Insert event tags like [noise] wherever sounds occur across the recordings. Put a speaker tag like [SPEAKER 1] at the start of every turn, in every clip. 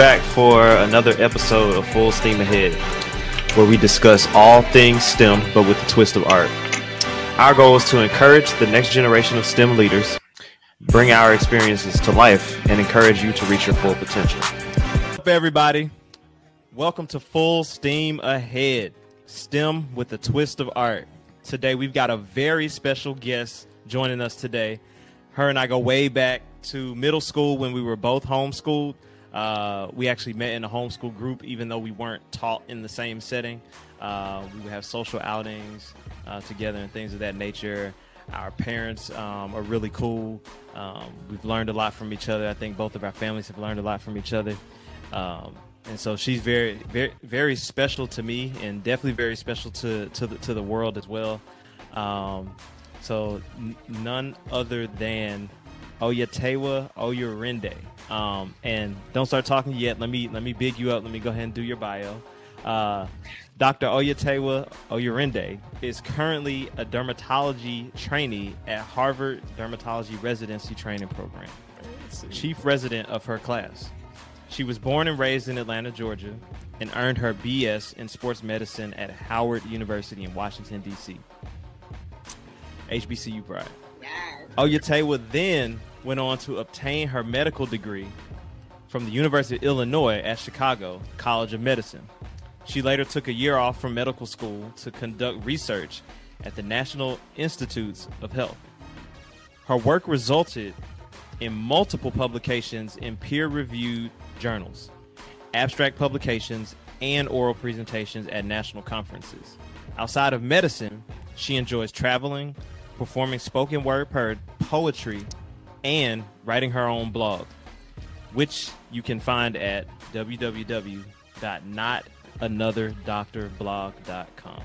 [SPEAKER 1] back for another episode of Full Steam Ahead, where we discuss all things STEM but with a twist of art. Our goal is to encourage the next generation of STEM leaders, bring our experiences to life, and encourage you to reach your full potential.
[SPEAKER 2] up, everybody? Welcome to Full Steam Ahead, STEM with a twist of art. Today, we've got a very special guest joining us today. Her and I go way back to middle school when we were both homeschooled. Uh, we actually met in a homeschool group, even though we weren't taught in the same setting. Uh, we would have social outings uh, together and things of that nature. Our parents um, are really cool. Um, we've learned a lot from each other. I think both of our families have learned a lot from each other. Um, and so she's very, very, very special to me, and definitely very special to to the, to the world as well. Um, so n- none other than Oyetewa Oyerinde. Um, and don't start talking yet. Let me let me big you up. Let me go ahead and do your bio. Uh, Dr. Oyetewa Oyerinde is currently a dermatology trainee at Harvard Dermatology Residency Training Program, chief resident of her class. She was born and raised in Atlanta, Georgia, and earned her BS in sports medicine at Howard University in Washington, D.C. HBCU pride.
[SPEAKER 3] Yes.
[SPEAKER 2] Oyetewa then went on to obtain her medical degree from the University of Illinois at Chicago College of Medicine. She later took a year off from medical school to conduct research at the National Institutes of Health. Her work resulted in multiple publications in peer reviewed journals, abstract publications, and oral presentations at national conferences. Outside of medicine, she enjoys traveling, performing spoken word poetry, and writing her own blog, which you can find at www.notanother.blog.com.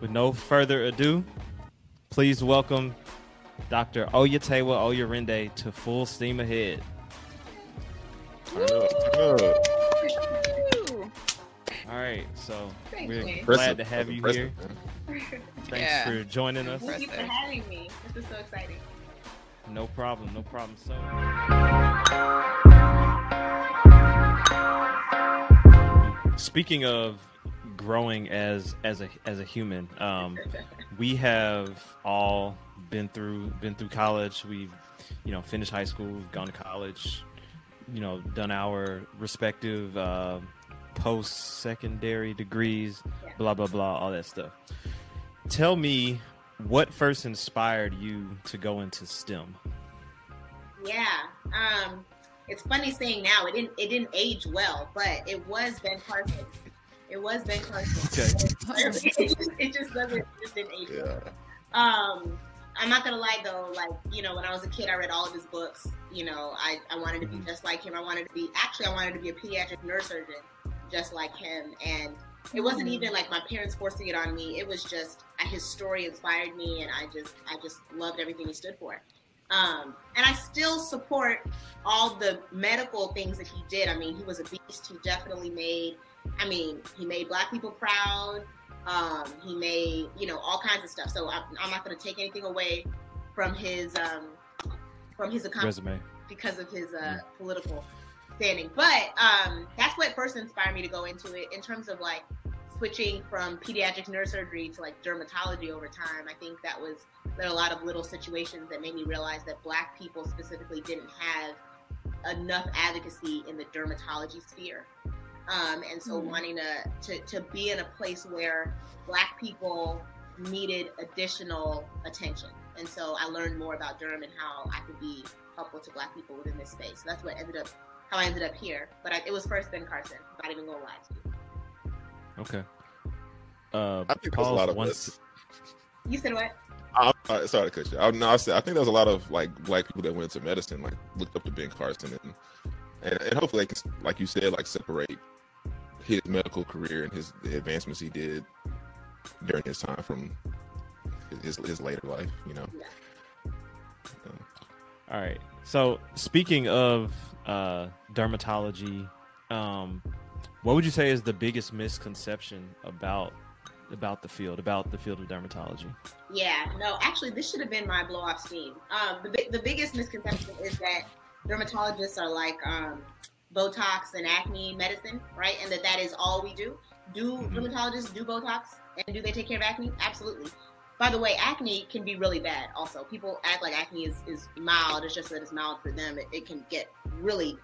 [SPEAKER 2] With no further ado, please welcome Dr. Oyetewa Oyerinde to Full Steam Ahead.
[SPEAKER 3] Woo!
[SPEAKER 2] All right, so
[SPEAKER 3] Thank
[SPEAKER 2] we're
[SPEAKER 3] you.
[SPEAKER 2] glad to have you here. Thanks
[SPEAKER 4] Yeah.
[SPEAKER 2] for joining us.
[SPEAKER 3] Thank you for having me. This is so exciting.
[SPEAKER 2] No problem, no problem. So, speaking of growing as as a as a human, um, we have all been through been through college. We've you know finished high school, gone to college, you know, done our respective uh, post secondary degrees, blah blah blah, all that stuff. Tell me what first inspired you to go into STEM.
[SPEAKER 3] Yeah. Um, it's funny saying now it didn't it didn't age well, but it was Ben Carson. It was Ben Carson.
[SPEAKER 2] Okay.
[SPEAKER 3] it, [laughs] just, it just doesn't it just didn't age well. Um, I'm not gonna lie though, like you know, when I was a kid, I read all of his books. You know, I, I wanted to be
[SPEAKER 2] Mhm.
[SPEAKER 3] just like him. I wanted to be actually, I wanted to be a pediatric neurosurgeon, just like him. And it wasn't even like my parents forcing it on me. It was just his story inspired me, and I just I just loved everything he stood for. Um, and I still support all the medical things that he did. I mean, he was a beast. He definitely made. I mean, he made black people proud. Um, he made, you know, all kinds of stuff. So I'm, I'm not going to take anything away from his um, from his accomplishment
[SPEAKER 2] Resume.
[SPEAKER 3] because of his uh, political standing. But um, that's what first inspired me to go into it in terms of like switching from pediatric neurosurgery to like dermatology over time. I think that was there are a lot of little situations that made me realize that black people specifically didn't have enough advocacy in the dermatology sphere. Um, and so
[SPEAKER 4] Mhm.
[SPEAKER 3] wanting to, to to be in a place where black people needed additional attention. And so I learned more about derm and how I could be helpful to black people within this space. So that's what ended up how I ended up here. But I, it was first Ben Carson. Not even gonna lie to you.
[SPEAKER 2] Okay. Uh,
[SPEAKER 4] I think there's a lot of
[SPEAKER 2] one
[SPEAKER 4] us.
[SPEAKER 2] s-
[SPEAKER 3] You said what?
[SPEAKER 4] I'm uh, sorry to cut you. I, no, I, said, I think there's a lot of like black people that went into medicine, like looked up to Ben Carson, and and, and hopefully they can, like you said, like separate his medical career and his the advancements he did during his time from his his later life. You know.
[SPEAKER 2] All right. So speaking of uh, dermatology, um, what would you say is the biggest misconception about about the field, about the field of dermatology?
[SPEAKER 3] Yeah, no, actually, this should have been my blow off steam. Um, the, the biggest misconception is that dermatologists are like um, Botox and acne medicine, right? And that that is all we do. Do
[SPEAKER 2] Mhm.
[SPEAKER 3] dermatologists do Botox and do they take care of acne? Absolutely. By the way, acne can be really bad. Also, people act like acne is, is mild. It's just that it's mild for them. It, it can get really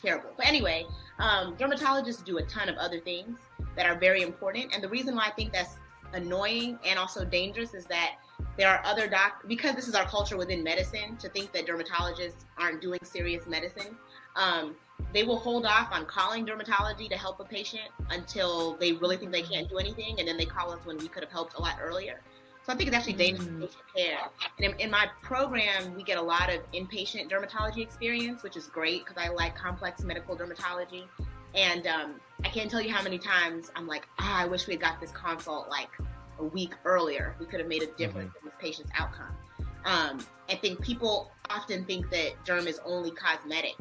[SPEAKER 3] terrible. But anyway, um, dermatologists do a ton of other things that are very important. And the reason why I think that's annoying and also dangerous is that there are other doc because this is our culture within medicine to think that dermatologists aren't doing serious medicine. Um, they will hold off on calling dermatology to help a patient until they really think they can't do anything, and then they call us when we could have helped a lot earlier. So I think it's actually dangerous
[SPEAKER 2] Mm.
[SPEAKER 3] patient care. And in, in my program, we get a lot of inpatient dermatology experience, which is great because I like complex medical dermatology. And um, I can't tell you how many times I'm like, ah, I wish we had got this consult like a week earlier. We could have made a difference in this patient's outcome. Um, I think people often think that derm is only cosmetic,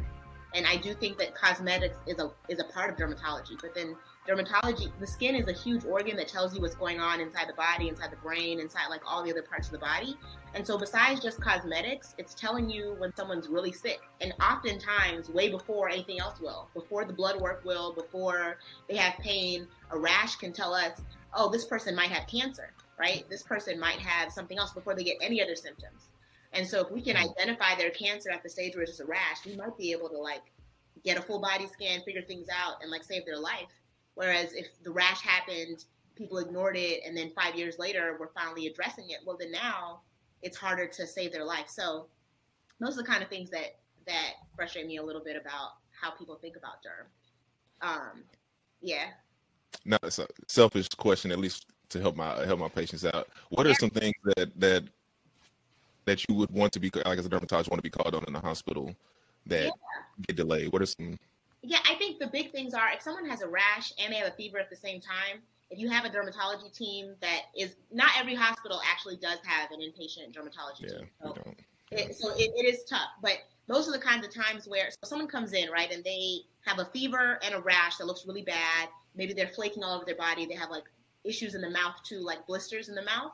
[SPEAKER 3] and I do think that cosmetics is a is a part of dermatology. But then dermatology, the skin is a huge organ that tells you what's going on inside the body, inside the brain, inside like all the other parts of the body. And so besides just cosmetics, it's telling you when someone's really sick. And oftentimes way before anything else will. Before the blood work will, before they have pain, a rash can tell us, oh, this person might have cancer, right? This person might have something else before they get any other symptoms. And so if we can hmm. identify their cancer at the stage where it's just a rash, we might be able to like get a full body scan, figure things out, and like save their life. Whereas if the rash happened, people ignored it, and then five years later we're finally addressing it, well then now it's harder to save their life. So those are the kind of things that that frustrate me a little bit about how people think about derm. Um, yeah.
[SPEAKER 4] Now it's a selfish question, at least to help my help my patients out. What are some things that that that you would want to be like as a dermatologist want to be called on in the hospital that
[SPEAKER 3] Yeah.
[SPEAKER 4] get delayed? What are some
[SPEAKER 3] Yeah, I think the big things are if someone has a rash and they have a fever at the same time, if you have a dermatology team that is not every hospital actually does have an inpatient dermatology
[SPEAKER 4] yeah,
[SPEAKER 3] team. So, it, so it, it is tough, but those are the kinds of times where so someone comes in, right, and they have a fever and a rash that looks really bad. Maybe they're flaking all over their body. They have like issues in the mouth too, like blisters in the mouth.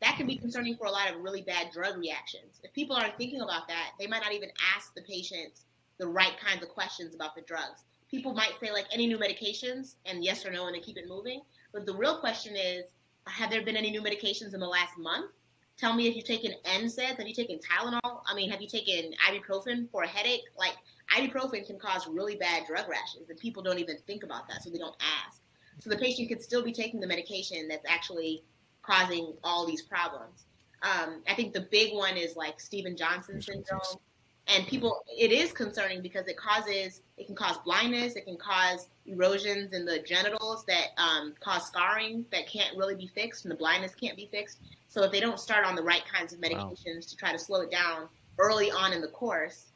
[SPEAKER 3] That can be concerning for a lot of really bad drug reactions. If people aren't thinking about that, they might not even ask the patients the right kinds of questions about the drugs. People might say like any new medications and yes or no and they keep it moving. But the real question is, have there been any new medications in the last month? Tell me if you've taken NSAIDs. Have you taken Tylenol? I mean, have you taken ibuprofen for a headache? Like ibuprofen can cause really bad drug rashes, and people don't even think about that, so they don't ask. So the patient could still be taking the medication that's actually causing all these problems. Um, I think the big one is like Stevens-Johnson syndrome, and people it is concerning because it causes it can cause blindness, it can cause erosions in the genitals that um, cause scarring that can't really be fixed, and the blindness can't be fixed. So if they don't start on the right kinds of medications to try to slow it down early on in the course,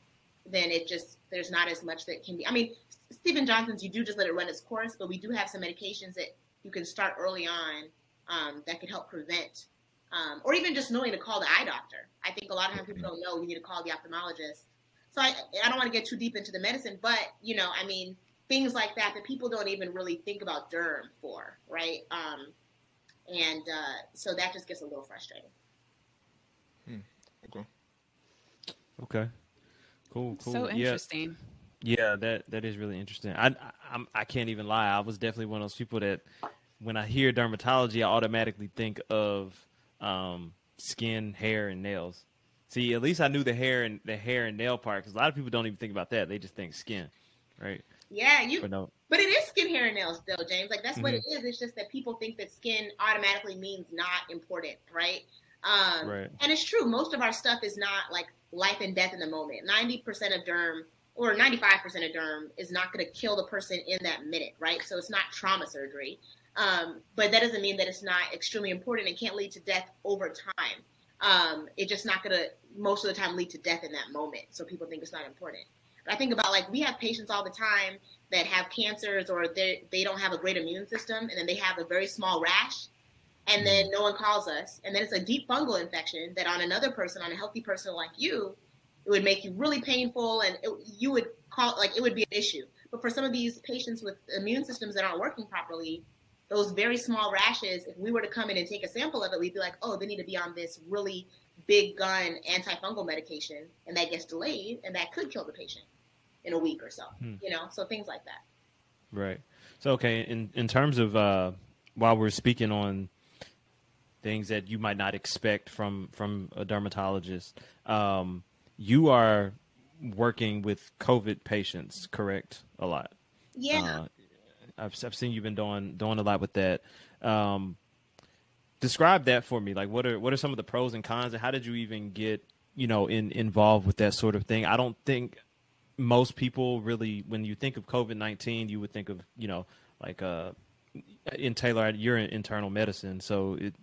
[SPEAKER 3] then it just there's not as much that can be. I mean, Stephen Johnson's you do just let it run its course, but we do have some medications that you can start early on um, that can help prevent, um, or even just knowing to call the eye doctor. I think a lot of times people don't know you need to call the ophthalmologist. So I, I don't want to get too deep into the medicine, but you know, I mean, things like that that people don't even really think about derm for, right? Um, and uh, so that just gets a little frustrating.
[SPEAKER 4] okay.
[SPEAKER 2] Okay. Cool. Cool.
[SPEAKER 5] So
[SPEAKER 2] yeah.
[SPEAKER 5] interesting.
[SPEAKER 2] Yeah, that that is really interesting. I, I I'm I can't even lie. I was definitely one of those people that when I hear dermatology, I automatically think of um, skin, hair, and nails. See, at least I knew the hair and the hair and nail part because a lot of people don't even think about that. They just think skin, right?
[SPEAKER 3] Yeah, you.
[SPEAKER 2] But no,
[SPEAKER 3] But it is skin, hair, and nails, though, James. Like that's what it
[SPEAKER 2] Mm-hmm.
[SPEAKER 3] is. It's just that people think that skin automatically means not important, right? Um,
[SPEAKER 2] Right.
[SPEAKER 3] And it's true. Most of our stuff is not like life and death in the moment. Ninety percent of derm, or ninety-five percent of derm, is not going to kill the person in that minute, right? So it's not trauma surgery. Um, but that doesn't mean that it's not extremely important and can't lead to death over time. Um, it's just not going to most of the time lead to death in that moment. So people think it's not important. But I think about like we have patients all the time that have cancers or they they don't have a great immune system and then they have a very small rash and then no one calls us and then it's a deep fungal infection that on another person on a healthy person like you it would make you really painful and it, you would call like it would be an issue but for some of these patients with immune systems that aren't working properly those very small rashes if we were to come in and take a sample of it we'd be like oh they need to be on this really big gun antifungal medication and that gets delayed and that could kill the patient in a week or so. Hmm. You know, so things like that.
[SPEAKER 2] Right. So okay, in in terms of uh, while we're speaking on things that you might not expect from from a dermatologist, um, you are working with COVID patients, correct? A lot.
[SPEAKER 3] Yeah. Uh,
[SPEAKER 2] I've I've seen you've been doing doing a lot with that. Um, describe that for me. Like, what are what are some of the pros and cons, and how did you even get you know in involved with that sort of thing? I don't think most people really, when you think of COVID nineteen, you would think of you know like uh in Taylor, you're in internal medicine, so it,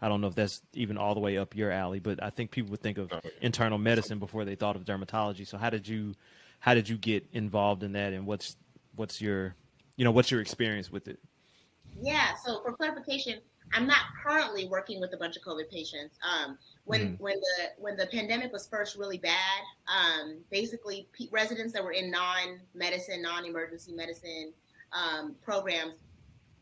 [SPEAKER 2] I don't know if that's even all the way up your alley, but I think people would think of internal medicine before they thought of dermatology. So how did you how did you get involved in that, and what's what's your you know what's your experience with it?
[SPEAKER 3] Yeah. So for clarification, I'm not currently working with a bunch of COVID patients. Um, when mm when the when the pandemic was first really bad, um, basically p- residents that were in non-medicine, non-emergency medicine um, programs,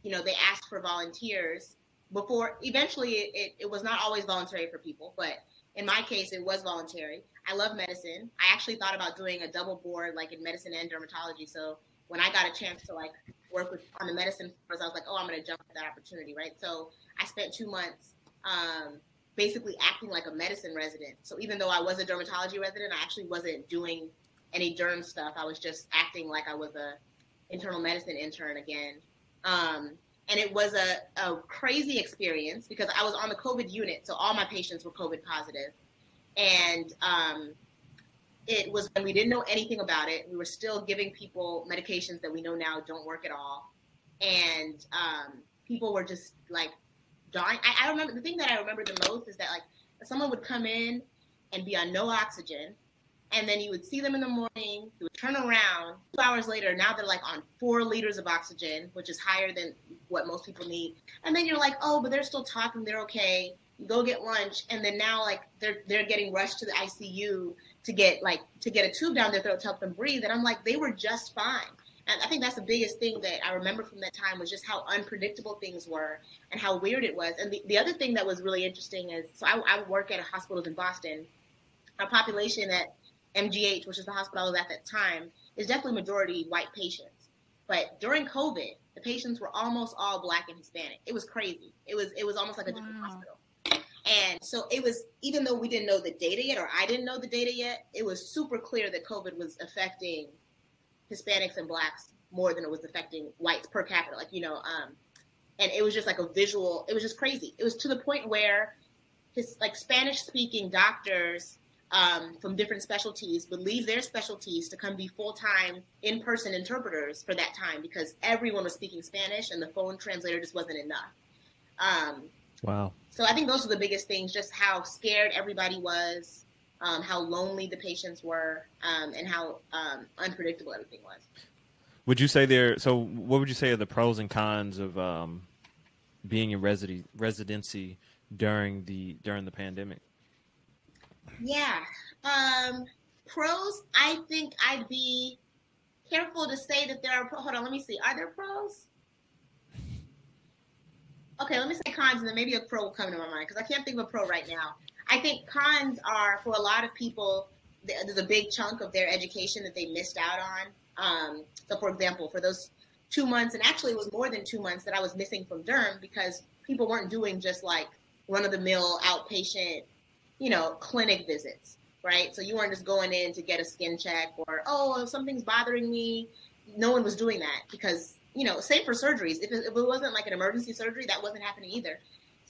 [SPEAKER 3] you know, they asked for volunteers before. Eventually, it, it, it was not always voluntary for people, but in my case, it was voluntary. I love medicine. I actually thought about doing a double board, like in medicine and dermatology. So when I got a chance to like work with on the medicine first, I was like, oh, I'm to jump at that opportunity, right? So I spent two months um, basically acting like a medicine resident. So even though I was a dermatology resident, I actually wasn't doing any derm stuff. I was just acting like I was a internal medicine intern again. Um, and it was a, a crazy experience because I was on the COVID unit, so all my patients were COVID positive. And um, it was when we didn't know anything about it. We were still giving people medications that we know now don't work at all. And um, people were just like dying. I, I remember the thing that I remember the most is that like someone would come in and be on no oxygen and then you would see them in the morning. You would turn around two hours later. Now they're like on four liters of oxygen, which is higher than what most people need. And then you're like, oh, but they're still talking. They're okay. You go get lunch, and then now like they're they're getting rushed to the ICU to get like to get a tube down their throat to help them breathe. And I'm like, they were just fine. And I think that's the biggest thing that I remember from that time was just how unpredictable things were and how weird it was. And the, the other thing that was really interesting is so I, I work at a hospital in Boston. Our population at MGH, which is the hospital I was at that time, is definitely majority white patients. But during COVID, the patients were almost all black and Hispanic. It was crazy. It was it was almost like a different hospital. And so it was even though we didn't know the data yet, or I didn't know the data yet, it was super clear that COVID was affecting Hispanics and blacks more than it was affecting whites per capita. Like you know, um, and it was just like a visual. It was just crazy. It was to the point where his like Spanish speaking doctors um, from different specialties would leave their specialties to come be full time in person interpreters for that time because everyone was speaking Spanish and the phone translator just wasn't enough. Um,
[SPEAKER 2] wow.
[SPEAKER 3] So I think those are the biggest things just how scared everybody was, um, how lonely the patients were, um, and how um, unpredictable everything was.
[SPEAKER 2] Would you say there? So, what would you say are the pros and cons of um, being in residency residency during the during the pandemic?
[SPEAKER 3] Yeah. Um, pros, I think I'd be careful to say that there are. Hold on, let me see. Are there pros? Okay, let me say cons, and then maybe a pro will come to my mind because I can't think of a pro right now. I think cons are for a lot of people. There's a big chunk of their education that they missed out on. Um, so, for example, for those two months, and actually it was more than two months that I was missing from Derm because people weren't doing just like run of the mill outpatient you know, clinic visits, right? So you weren't just going in to get a skin check or, oh, something's bothering me. No one was doing that because, you know, same for surgeries. If it, if it wasn't like an emergency surgery, that wasn't happening either.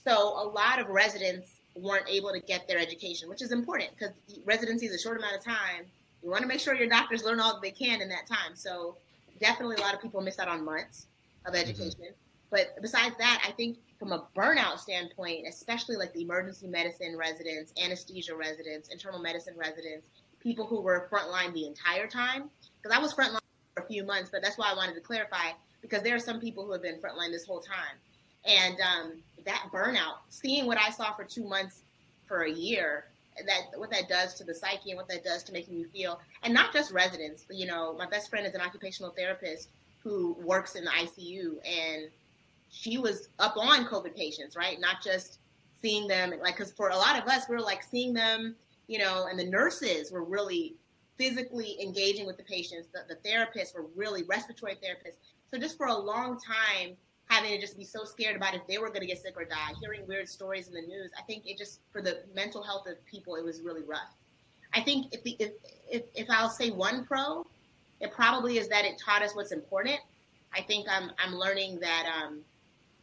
[SPEAKER 3] So a lot of residents weren't able to get their education, which is important because residency is a short amount of time. You want to make sure your doctors learn all that they can in that time. So definitely a lot of people miss out on months of mm-hmm. education. Mm-hmm. But besides that, I think from a burnout standpoint, especially like the emergency medicine residents, anesthesia residents, internal medicine residents, people who were frontline the entire time. Because I was frontline a few months, but that's why I wanted to clarify because there are some people who have been frontline this whole time. And um, that burnout, seeing what I saw for two months for a year, that what that does to the psyche and what that does to making you feel, and not just residents. You know, my best friend is an occupational therapist who works in the ICU, and she was up on COVID patients, right? Not just seeing them, like, because for a lot of us, we are like seeing them, you know, and the nurses were really physically engaging with the patients. The, the therapists were really respiratory therapists. So just for a long time, having to just be so scared about if they were going to get sick or die, hearing weird stories in the news, I think it just for the mental health of people, it was really rough. I think if the, if, if if I'll say one pro, it probably is that it taught us what's important. I think I'm I'm learning that um,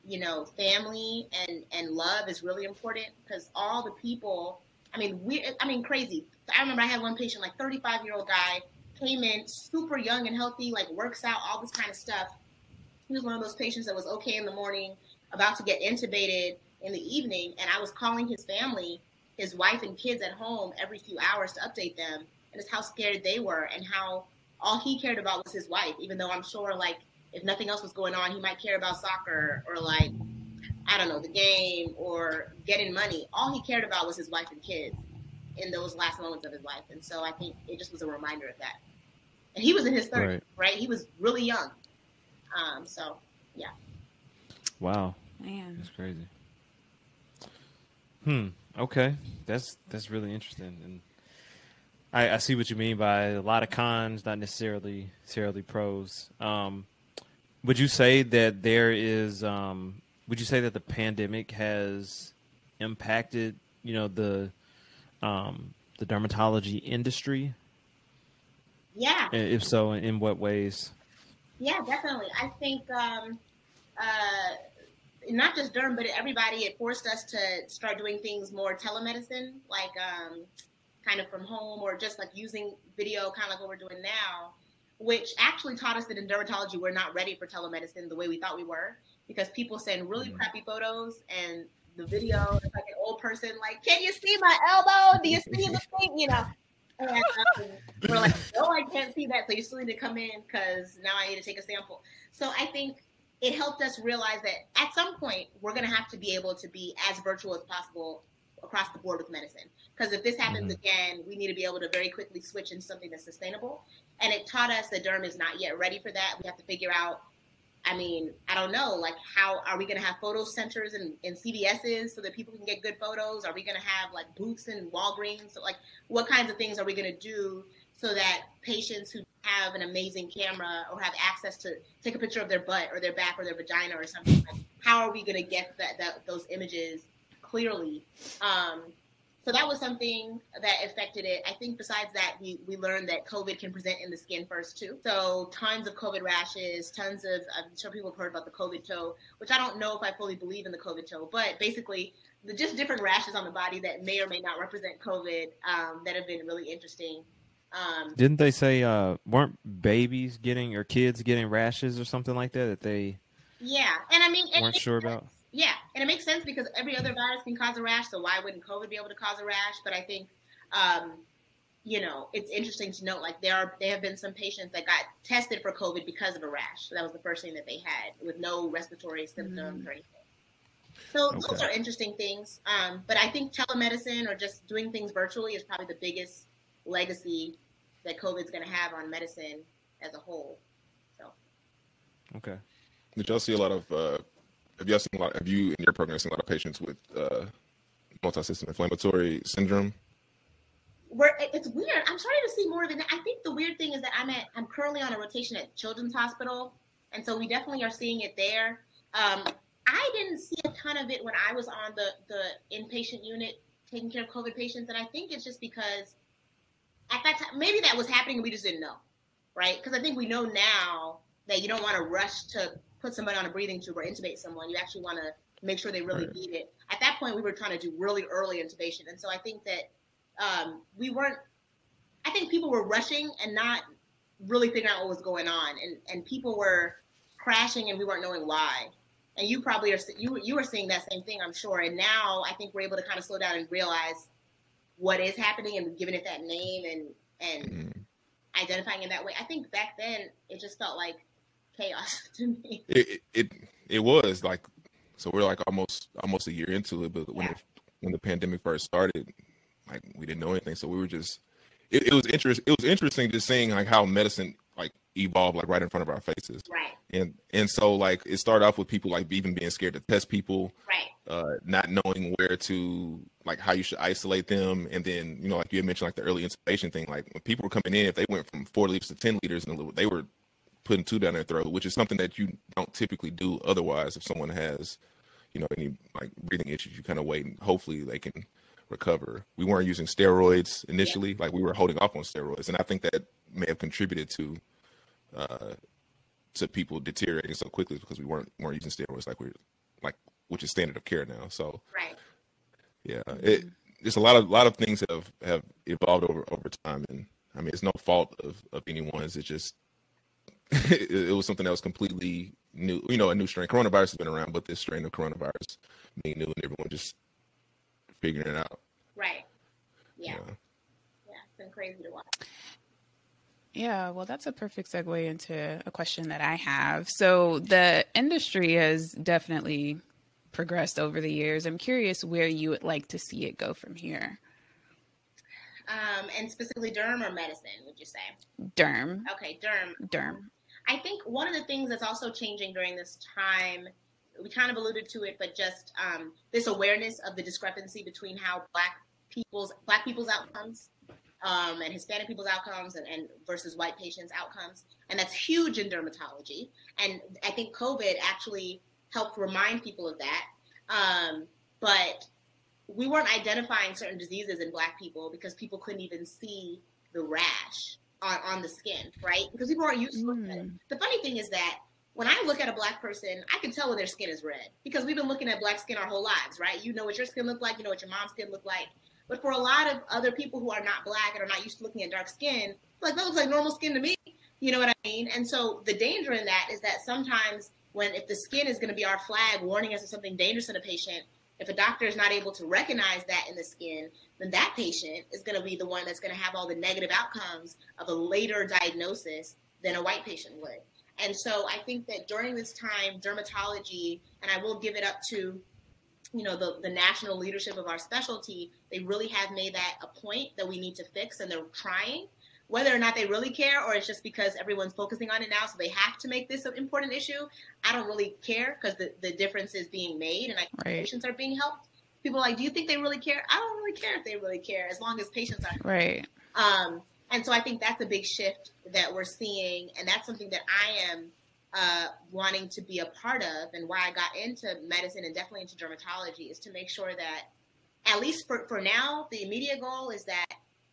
[SPEAKER 3] you know family and and love is really important because all the people. I mean, we. I mean, crazy. I remember I had one patient, like 35 year old guy, came in super young and healthy, like works out, all this kind of stuff. He was one of those patients that was okay in the morning, about to get intubated in the evening, and I was calling his family, his wife and kids at home every few hours to update them, and just how scared they were and how all he cared about was his wife, even though I'm sure like if nothing else was going on, he might care about soccer or like I don't know the game or getting money. All he cared about was his wife and kids in those last moments of his life, and so I think it just was a reminder of that. And he was in his 30s, right? right? He was really young. Um, so yeah.
[SPEAKER 2] Wow.
[SPEAKER 5] Man,
[SPEAKER 2] that's crazy. Hmm. Okay, that's that's really interesting, and I, I see what you mean by a lot of cons, not necessarily necessarily pros. Um, would you say that there is? Um, would you say that the pandemic has impacted, you know, the um, the dermatology industry?
[SPEAKER 3] Yeah.
[SPEAKER 2] If so, in what ways?
[SPEAKER 3] Yeah, definitely. I think um, uh, not just derm, but everybody. It forced us to start doing things more telemedicine, like um, kind of from home, or just like using video, kind of like what we're doing now which actually taught us that in dermatology we're not ready for telemedicine the way we thought we were because people send really mm-hmm. crappy photos and the video is like an old person like can you see my elbow do you see the [laughs] thing you know and um, we're like no i can't see that so you still need to come in because now i need to take a sample so i think it helped us realize that at some point we're going to have to be able to be as virtual as possible across the board with medicine. Because if this happens mm-hmm. again, we need to be able to very quickly switch into something that's sustainable. And it taught us that derm is not yet ready for that. We have to figure out. I mean, I don't know, like how are we going to have photo centers and, and CVSs so that people can get good photos? Are we going to have like booths in Walgreens? So like, what kinds of things are we going to do so that patients who have an amazing camera or have access to take a picture of their butt or their back or their vagina or something, like, how are we going to get that, that those images clearly. Um, so that was something that affected it. I think besides that, we, we learned that COVID can present in the skin first too. So tons of COVID rashes, tons of, I'm sure people have heard about the COVID toe, which I don't know if I fully believe in the COVID toe, but basically the just different rashes on the body that may or may not represent COVID um, that have been really interesting. Um,
[SPEAKER 2] Didn't they say uh, weren't babies getting or kids getting rashes or something like that that they?
[SPEAKER 3] Yeah, and I mean,
[SPEAKER 2] weren't sure about.
[SPEAKER 3] Yeah, and it makes sense because every other virus can cause a rash, so why wouldn't COVID be able to cause a rash? But I think, um, you know, it's interesting to note like there are there have been some patients that got tested for COVID because of a rash. So that was the first thing that they had with no respiratory symptoms mm-hmm. or anything. So okay. those are interesting things. Um, but I think telemedicine or just doing things virtually is probably the biggest legacy that COVID's going to have on medicine as a whole. So.
[SPEAKER 2] Okay.
[SPEAKER 4] Did y'all see a lot of uh, have you seen a lot? Have you in your program seen a lot of patients with uh, multi-system inflammatory syndrome?
[SPEAKER 3] Where it's weird. I'm starting to see more of it. I think the weird thing is that I'm at. I'm currently on a rotation at Children's Hospital, and so we definitely are seeing it there. Um, I didn't see a ton of it when I was on the the inpatient unit taking care of COVID patients, and I think it's just because at that time maybe that was happening and we just didn't know, right? Because I think we know now that you don't want to rush to put somebody on a breathing tube or intubate someone. You actually want to make sure they really right. need it. At that point, we were trying to do really early intubation, and so I think that um, we weren't. I think people were rushing and not really figuring out what was going on, and and people were crashing, and we weren't knowing why. And you probably are you you were seeing that same thing, I'm sure. And now I think we're able to kind of slow down and realize what is happening and giving it that name and and mm-hmm. identifying it that way. I think back then it just felt like chaos [laughs] to me. It,
[SPEAKER 4] it it was like so we're like almost almost a year into it, but when yeah. it, when the pandemic first started, like we didn't know anything, so we were just it, it was interest it was interesting just seeing like how medicine like evolve like right in front of our faces.
[SPEAKER 3] Right.
[SPEAKER 4] And and so like it started off with people like even being scared to test people,
[SPEAKER 3] Right.
[SPEAKER 4] uh, not knowing where to like how you should isolate them, and then you know like you had mentioned like the early intubation thing. Like when people were coming in, if they went from four liters to ten liters, and they were putting two down their throat, which is something that you don't typically do otherwise. If someone has, you know, any like breathing issues, you kind of wait and hopefully they can recover. We weren't using steroids initially, like we were holding off on steroids, and I think that may have contributed to uh, to people deteriorating so quickly because we weren't weren't using steroids like we're like which is standard of care now. So
[SPEAKER 3] Right.
[SPEAKER 4] yeah, it it's a lot of lot of things have have evolved over over time, and I mean it's no fault of of anyone's. It's just it, [laughs] it was something that was completely new. You know, a new strain. Coronavirus has been around, but this strain of coronavirus being new and everyone just figuring it out.
[SPEAKER 3] Right. Yeah.
[SPEAKER 4] Yeah.
[SPEAKER 3] Yeah. It's been crazy to watch.
[SPEAKER 5] Yeah, well, that's a perfect segue into a question that I have. So, the industry has definitely progressed over the years. I'm curious where you would like to see it go from here.
[SPEAKER 3] Um, and specifically derm or medicine, would you say?
[SPEAKER 5] Derm,
[SPEAKER 3] Okay, derm.
[SPEAKER 5] derm.
[SPEAKER 3] I think one of the things that's also changing during this time, we kind of alluded to it, but just um, this awareness of the discrepancy between how black people's black people's outcomes um, and Hispanic people's outcomes and, and versus white patients' outcomes, and that's huge in dermatology. And I think COVID actually helped remind people of that. Um, but we weren't identifying certain diseases in black people because people couldn't even see the rash on, on the skin, right? Because people aren't used to looking at it.
[SPEAKER 5] Mm.
[SPEAKER 3] The funny thing is that when I look at a black person, I can tell when their skin is red because we've been looking at black skin our whole lives, right? You know what your skin looked like, you know what your mom's skin looked like. But for a lot of other people who are not black and are not used to looking at dark skin, like that looks like normal skin to me. You know what I mean? And so the danger in that is that sometimes when if the skin is going to be our flag warning us of something dangerous in a patient, if a doctor is not able to recognize that in the skin, then that patient is going to be the one that's going to have all the negative outcomes of a later diagnosis than a white patient would. And so I think that during this time, dermatology, and I will give it up to, you know, the, the national leadership of our specialty, they really have made that a point that we need to fix, and they're trying. Whether or not they really care, or it's just because everyone's focusing on it now, so they have to make this an important issue. I don't really care because the, the difference is being made, and I
[SPEAKER 5] Right.
[SPEAKER 3] patients are being helped. People are like, do you think they really care? I don't really care if they really care, as long as patients are
[SPEAKER 5] Right.
[SPEAKER 3] um, and so I think that's a big shift that we're seeing, and that's something that I am uh, wanting to be a part of, and why I got into medicine and definitely into dermatology is to make sure that, at least for, for now, the immediate goal is that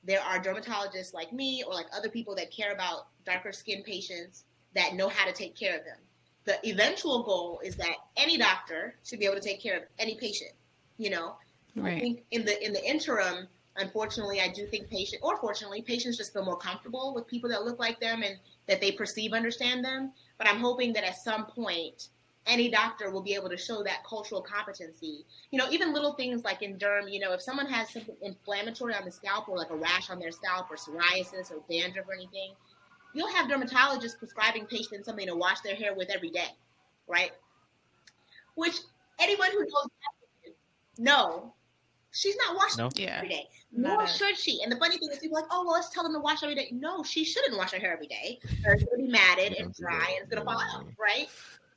[SPEAKER 3] there are dermatologists like me or like other people that care about darker skin patients that know how to take care of them. The eventual goal is that any doctor should be able to take care of any patient, you know, I think in the in the interim, unfortunately, I do think patient or fortunately, patients just feel more comfortable with people that look like them and that they perceive understand them. But I'm hoping that at some point, any doctor will be able to show that cultural competency. You know, even little things like in derm, you know, if someone has something inflammatory on the scalp or like a rash on their scalp or psoriasis or dandruff or anything, you'll have dermatologists prescribing patients something to wash their hair with every day, right? Which anyone who knows no, she's not washing
[SPEAKER 2] No?
[SPEAKER 5] Yeah.
[SPEAKER 3] every day. Nor
[SPEAKER 5] a-
[SPEAKER 3] should she. And the funny thing is, people are like, oh, well, let's tell them to wash every day. No, she shouldn't wash her hair every day. Or it's going to be matted and dry and it's going to fall out, right?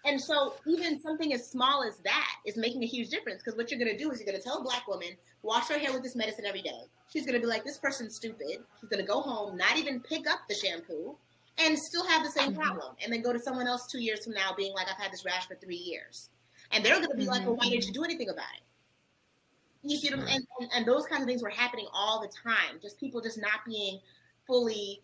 [SPEAKER 3] And so, even something as small as that is making a huge difference because what you're going to do is you're going to tell a black woman, wash her hair with this medicine every day. She's going to be like, this person's stupid. She's going to go home, not even pick up the shampoo, and still have the same
[SPEAKER 5] Mhm.
[SPEAKER 3] problem. And then go to someone else two years from now being like, I've had this rash for three years. And they're going to be like, well, why didn't you do anything about it? You see and, and, and those kinds of things were happening all the time. Just people just not being fully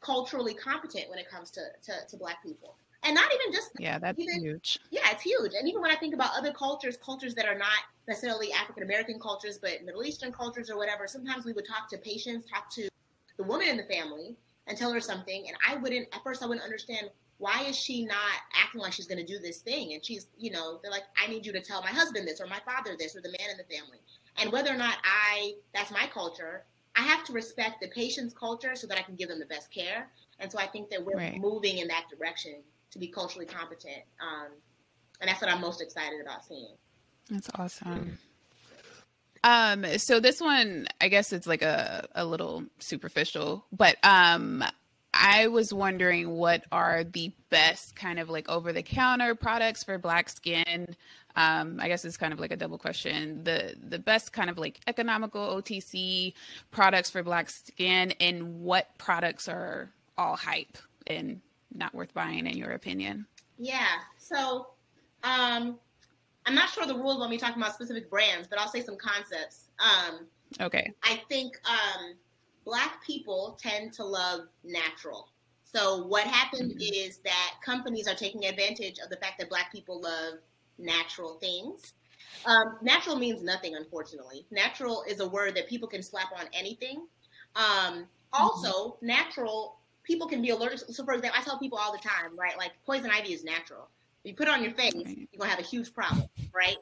[SPEAKER 3] culturally competent when it comes to, to, to black people. And not even just
[SPEAKER 5] Yeah, that's
[SPEAKER 3] Even-
[SPEAKER 5] huge.
[SPEAKER 3] yeah, it's huge. And even when I think about other cultures, cultures that are not necessarily African American cultures, but Middle Eastern cultures or whatever, sometimes we would talk to patients, talk to the woman in the family, and tell her something. And I wouldn't, at first, I wouldn't understand why is she not acting like she's going to do this thing. And she's, you know, they're like, I need you to tell my husband this or my father this or the man in the family. And whether or not I, that's my culture, I have to respect the patient's culture so that I can give them the best care. And so I think that we're
[SPEAKER 5] Right.
[SPEAKER 3] moving in that direction to be culturally competent. Um, and that's what I'm most excited about seeing.
[SPEAKER 5] That's awesome. Um, so this one, I guess it's like a, a little superficial, but um, I was wondering what are the best kind of like over the counter products for black skin. Um, I guess it's kind of like a double question. The the best kind of like economical OTC products for black skin, and what products are all hype and not worth buying in your opinion?
[SPEAKER 3] Yeah. So, um, I'm not sure the rules when we talking about specific brands, but I'll say some concepts. Um,
[SPEAKER 5] okay.
[SPEAKER 3] I think um, black people tend to love natural. So what happened mm-hmm. is that companies are taking advantage of the fact that black people love natural things. Um, natural means nothing, unfortunately. Natural is a word that people can slap on anything. Um, also, mm-hmm. natural people can be allergic. So, for example, I tell people all the time, right? Like poison ivy is natural. If you put it on your face, you're gonna have a huge problem, right?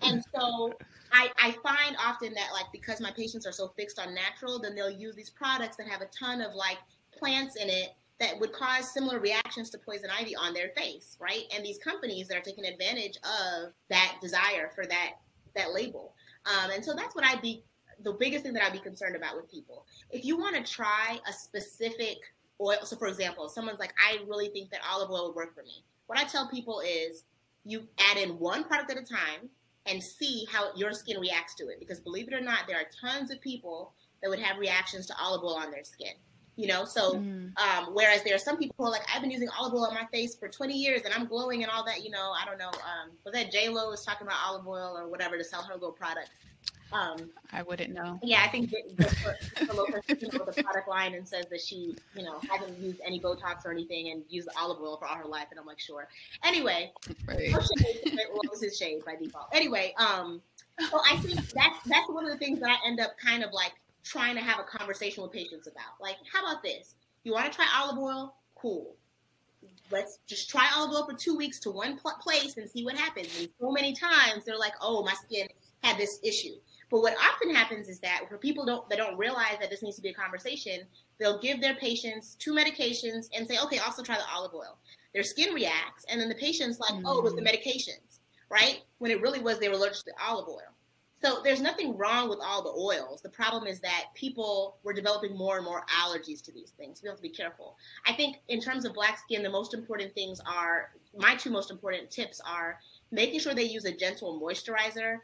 [SPEAKER 3] And so I, I find often that like because my patients are so fixed on natural, then they'll use these products that have a ton of like plants in it that would cause similar reactions to poison ivy on their face, right? And these companies that are taking advantage of that desire for that that label. Um, and so that's what I'd be the biggest thing that I'd be concerned about with people. If you want to try a specific oil, so for example, someone's like, I really think that olive oil would work for me. What I tell people is you add in one product at a time and see how your skin reacts to it. Because believe it or not, there are tons of people that would have reactions to olive oil on their skin. You know, so mm. um, whereas there are some people who are like, I've been using olive oil on my face for 20 years and I'm glowing and all that. You know, I don't know. Um, was that J Lo was talking about olive oil or whatever to sell her little product?
[SPEAKER 5] Um, I wouldn't know.
[SPEAKER 3] Yeah, I think the, the, the [laughs] local with the product line and says that she, you know, hasn't used any Botox or anything and used olive oil for all her life, and I'm like, sure. Anyway, right. well, this is shade by default. Anyway, um, so I think that's that's one of the things that I end up kind of like trying to have a conversation with patients about. Like, how about this? You want to try olive oil? Cool. Let's just try olive oil for two weeks to one pl- place and see what happens. And so many times they're like, oh, my skin had this issue. But what often happens is that for people don't that don't realize that this needs to be a conversation, they'll give their patients two medications and say, okay, also try the olive oil. Their skin reacts, and then the patient's like, mm-hmm. oh, it was the mm. medications, right? When it really was they were allergic to olive oil. So there's nothing wrong with all the oils. The problem is that people were developing more and more allergies to these things. We have to be careful. I think in terms of black skin, the most important things are my two most important tips are making sure they use a gentle moisturizer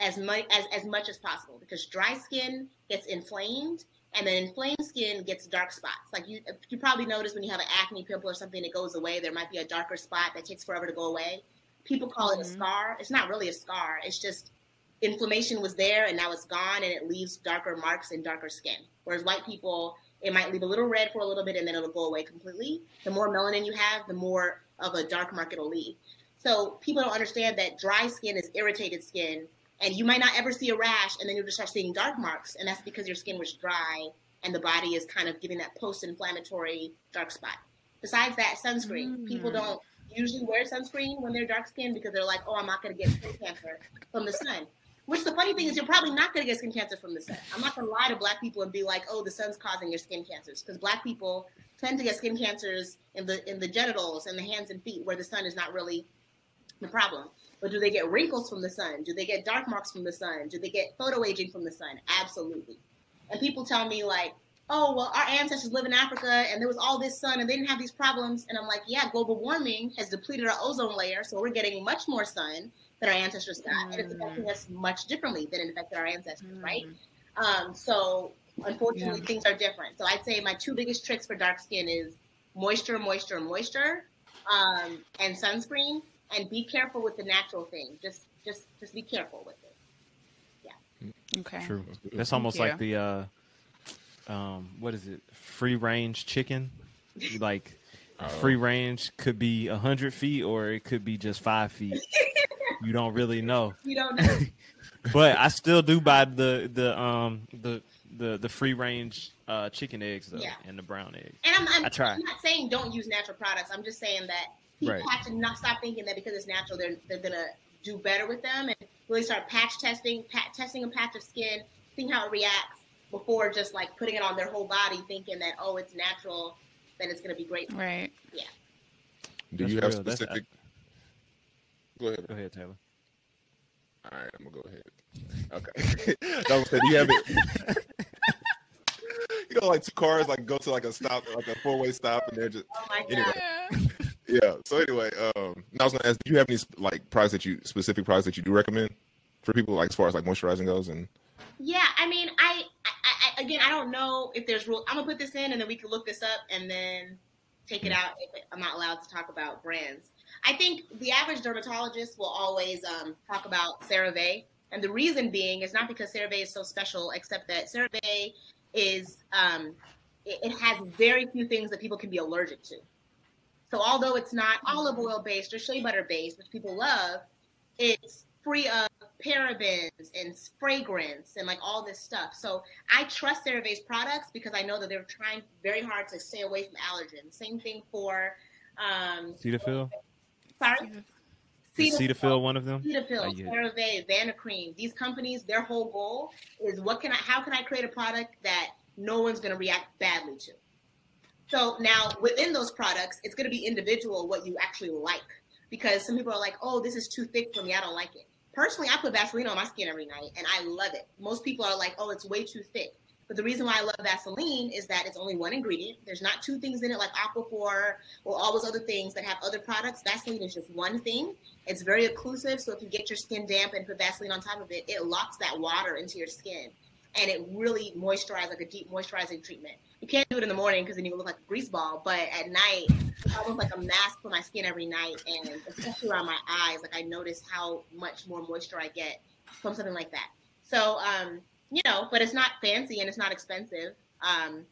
[SPEAKER 3] as much as, as much as possible because dry skin gets inflamed and then inflamed skin gets dark spots. Like you you probably notice when you have an acne pimple or something that goes away, there might be a darker spot that takes forever to go away. People call mm-hmm. it a mm-hmm. scar. It's not really a scar. It's just inflammation was there and now it's gone and it leaves darker marks and darker skin. Whereas white people, it might leave a little red for a little bit and then it'll go away completely. The more melanin you have, the more of a dark mark it'll leave. So people don't understand that dry skin is irritated skin and you might not ever see a rash and then you'll just start seeing dark marks and that's because your skin was dry and the body is kind of giving that post-inflammatory dark spot. Besides that sunscreen. Mm. people don't usually wear sunscreen when they're dark skinned because they're like oh i'm not going to get skin cancer from the sun. Which the funny thing is you're probably not going to get skin cancer from the sun. I'm not going to lie to black people and be like oh the sun's causing your skin cancers. Because black people tend to get skin cancers in the in the genitals and the hands and feet where the sun is not really the problem but do they get wrinkles from the sun? Do they get dark marks from the sun? Do they get photo aging from the sun? Absolutely. And people tell me like, oh, well, our ancestors live in Africa and there was all this sun and they didn't have these problems. And I'm like, yeah, global warming has depleted our ozone layer, so we're getting much more sun than our ancestors got, mm. and it's affecting us much differently than it affected our ancestors, mm. right? Um, so unfortunately, yeah. things are different. So I'd say my two biggest tricks for dark skin is moisture, moisture, moisture, um, and sunscreen and be careful with the natural thing. Just just just be careful with it. Yeah.
[SPEAKER 5] Okay.
[SPEAKER 2] True. That's almost like the uh um what is it? Free range chicken. [laughs] like oh. free range could be a hundred feet or it could be just five feet. you don't really know. [laughs]
[SPEAKER 3] You don't know. [laughs]
[SPEAKER 2] but I still do buy the the um the the the free range uh, chicken eggs though, yeah. and the brown eggs.
[SPEAKER 3] And I'm, I'm, I try. I'm not saying don't use natural products. I'm just saying that people right. have to not stop thinking that because it's natural, they're they're gonna do better with them and really start patch testing, pat, testing a patch of skin, seeing how it reacts before just like putting it on their whole body, thinking that oh it's natural, then it's gonna be great.
[SPEAKER 5] Right.
[SPEAKER 3] Yeah.
[SPEAKER 4] Do That's you have real. specific? Go ahead.
[SPEAKER 2] Go ahead, Taylor.
[SPEAKER 4] All right, I'm gonna go ahead. Okay. [laughs] do you have it? [laughs] you know, like two cars like go to like a stop, like a four way stop, and they're just
[SPEAKER 3] Oh my god.
[SPEAKER 4] Anyway. [laughs] yeah. So anyway, um, I was gonna ask, do you have any like products that you specific products that you do recommend for people, like as far as like moisturizing goes? And
[SPEAKER 3] Yeah, I mean, I, I, I again, I don't know if there's rule. I'm gonna put this in, and then we can look this up, and then take it out. If I'm not allowed to talk about brands. I think the average dermatologist will always um, talk about CeraVe, and the reason being is not because CeraVe is so special, except that CeraVe is um, it, it has very few things that people can be allergic to. So although it's not olive oil based or shea butter based, which people love, it's free of parabens and fragrance and like all this stuff. So I trust CeraVe's products because I know that they're trying very hard to stay away from allergens. Same thing for um
[SPEAKER 2] Cetaphil?
[SPEAKER 3] sorry.
[SPEAKER 2] Is Cetaphil one of them?
[SPEAKER 3] Cetaphil. CeraVe, Vanacream. These companies, their whole goal is what can I how can I create a product that no one's gonna react badly to? So now within those products, it's gonna be individual what you actually like. Because some people are like, oh, this is too thick for me, I don't like it. Personally, I put Vaseline on my skin every night and I love it. Most people are like, oh, it's way too thick. But the reason why I love Vaseline is that it's only one ingredient. There's not two things in it like Aquaphor or all those other things that have other products. Vaseline is just one thing. It's very occlusive, so if you get your skin damp and put Vaseline on top of it, it locks that water into your skin, and it really moisturizes like a deep moisturizing treatment. You can't do it in the morning because then you look like a grease ball, but at night, it's almost like a mask for my skin every night, and especially around my eyes, like I notice how much more moisture I get from something like that. So, um, you know, but it's not fancy and it's not expensive. Um,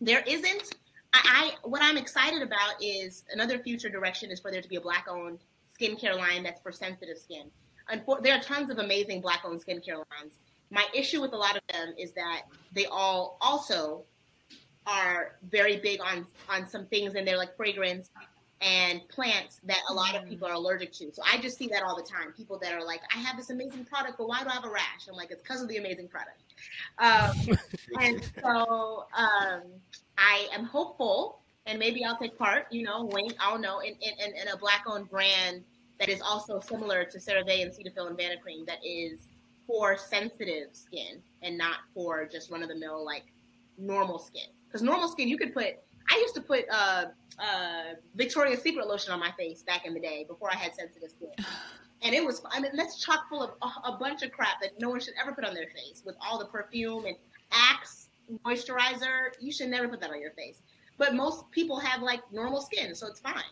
[SPEAKER 3] there isn't. I, I what I'm excited about is another future direction is for there to be a black-owned skincare line that's for sensitive skin. Unfor- there are tons of amazing black-owned skincare lines. My issue with a lot of them is that they all also are very big on on some things in there like fragrance and plants that a lot of people are allergic to. So I just see that all the time. People that are like, I have this amazing product, but why do I have a rash? I'm like, it's because of the amazing product. Um, [laughs] and so um, I am hopeful, and maybe I'll take part, you know, wink, I don't know, in, in, in a black owned brand that is also similar to CeraVe and Cetaphil and Vanacream that is for sensitive skin and not for just run of the mill, like normal skin. Because normal skin, you could put, I used to put uh, uh, Victoria's Secret lotion on my face back in the day before I had sensitive skin. [sighs] And it was, I mean, that's chock full of a, a bunch of crap that no one should ever put on their face with all the perfume and Axe moisturizer. You should never put that on your face. But most people have like normal skin, so it's fine.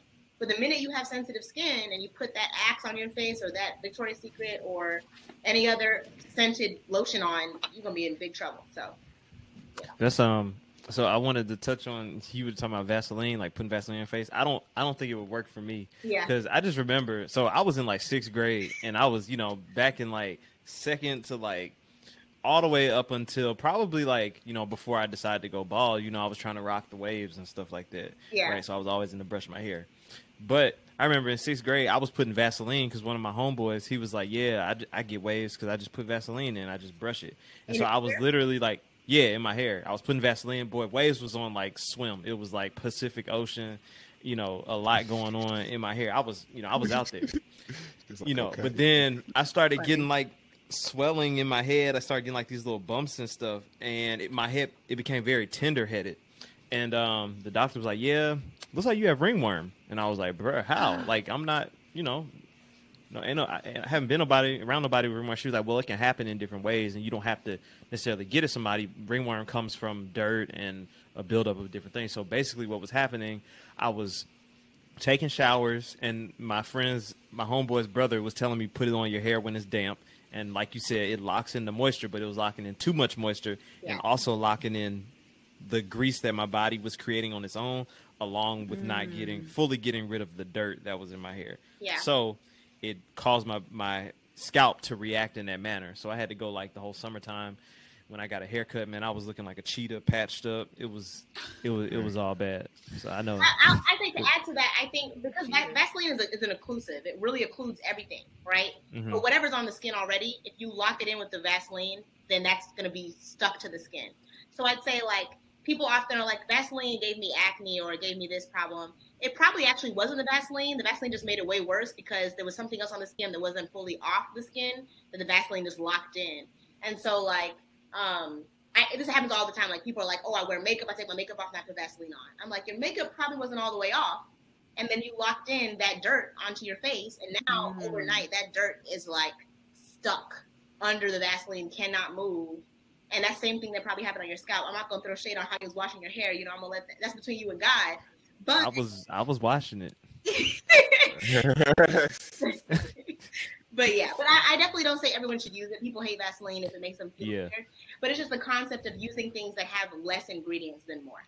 [SPEAKER 3] But the minute you have sensitive skin and you put that Axe on your face or that Victoria's Secret or any other scented lotion on, you're gonna be in big trouble. So
[SPEAKER 2] That's um. So I wanted to touch on you were talking about Vaseline, like putting Vaseline on your face. I don't, I don't think it would work for me
[SPEAKER 3] yeah,
[SPEAKER 2] because I just remember. So I was in like sixth grade, and I was, you know, back in like second to like all the way up until probably like you know before I decided to go bald. You know, I was trying to rock the waves and stuff like that.
[SPEAKER 3] Yeah.
[SPEAKER 2] Right. So I was always in the brush my hair. But I remember in sixth grade, I was putting Vaseline because one of my homeboys, he was like, "Yeah, I, I get waves because I just put Vaseline in, I just brush it." And
[SPEAKER 3] In
[SPEAKER 2] so I was
[SPEAKER 3] hair?
[SPEAKER 2] literally like, "Yeah, in my hair." I was putting Vaseline. Boy, waves was on like swim. It was like Pacific Ocean. You know, a lot going on in my hair. I was, you know, I was out there [laughs]
[SPEAKER 4] like,
[SPEAKER 2] you know
[SPEAKER 4] okay.
[SPEAKER 2] but then i started getting like swelling in my head i started getting like these little bumps and stuff and it, my head it became very tender headed and um the doctor was like yeah looks like you have ringworm and i was like bro how [gasps] like i'm not you know no, I, I haven't been nobody around nobody with ringworm. She was like, "Well, it can happen in different ways, and you don't have to necessarily get it. Somebody ringworm comes from dirt and a buildup of different things. So basically, what was happening, I was taking showers and my friends my homeboy's brother was telling me put it on your hair when it's damp and like you said it locks in the moisture but it was locking in too much moisture
[SPEAKER 3] Yeah.
[SPEAKER 2] and also locking in the grease that my body was creating on its own along with not getting fully getting rid of the dirt that was in my hair
[SPEAKER 3] Yeah.
[SPEAKER 2] so it caused my my scalp to react in that manner so i had to go like the whole summertime when i got a haircut man i was looking like a cheetah patched up it was it was it was all bad so i know
[SPEAKER 3] I, I, I think to add to that, I think because Va- Vaseline is, a, is an occlusive, it really occludes everything, right?
[SPEAKER 2] Mhm.
[SPEAKER 3] But whatever's on the skin already, if you lock it in with the Vaseline, then that's going to be stuck to the skin. So I'd say like people often are like Vaseline gave me acne or it gave me this problem. It probably actually wasn't the Vaseline. The Vaseline just made it way worse because there was something else on the skin that wasn't fully off the skin that the Vaseline just locked in. And so like um I, this happens all the time. Like people are like, "Oh, I wear makeup. I take my makeup off, and I put Vaseline on." I'm like, your makeup probably wasn't all the way off, and then you locked in that dirt onto your face, and now
[SPEAKER 5] Mm.
[SPEAKER 3] overnight that dirt is like stuck under the Vaseline, cannot move. And that same thing that probably happened on your scalp. I'm not gonna throw shade on how you was washing your hair. You know, I'm gonna let that, that's between you and God. But
[SPEAKER 2] I was I was washing it. [laughs]
[SPEAKER 3] but yeah, but I, I definitely don't say everyone should use it. People hate Vaseline if it makes them feel
[SPEAKER 2] Yeah.
[SPEAKER 3] weird. But it's just the concept of using things that have less ingredients than more.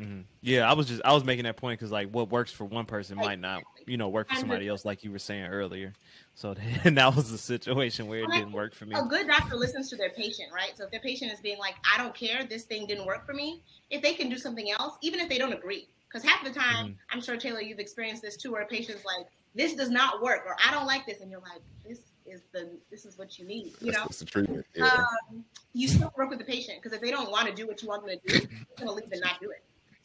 [SPEAKER 2] Mhm. Yeah, I was just I was making that point because like what works for one person might not you know work for somebody else, like you were saying earlier. So [laughs] and that was the situation where it
[SPEAKER 3] Well, I
[SPEAKER 2] didn't work for me.
[SPEAKER 3] A good doctor listens to their patient, right? So if their patient is being like, I don't care, this thing didn't work for me, if they can do something else, even if they don't agree. Because half the time,
[SPEAKER 2] Mhm.
[SPEAKER 3] I'm sure Taylor, you've experienced this too, where a patient's like, this does not work, or I don't like this, and you're like, this is the this is what you need, you
[SPEAKER 4] That's,
[SPEAKER 3] know.
[SPEAKER 4] that's the treatment. Yeah.
[SPEAKER 3] Um, you still work with the patient because if they don't want to do what you want them to do, they're gonna leave and not do it.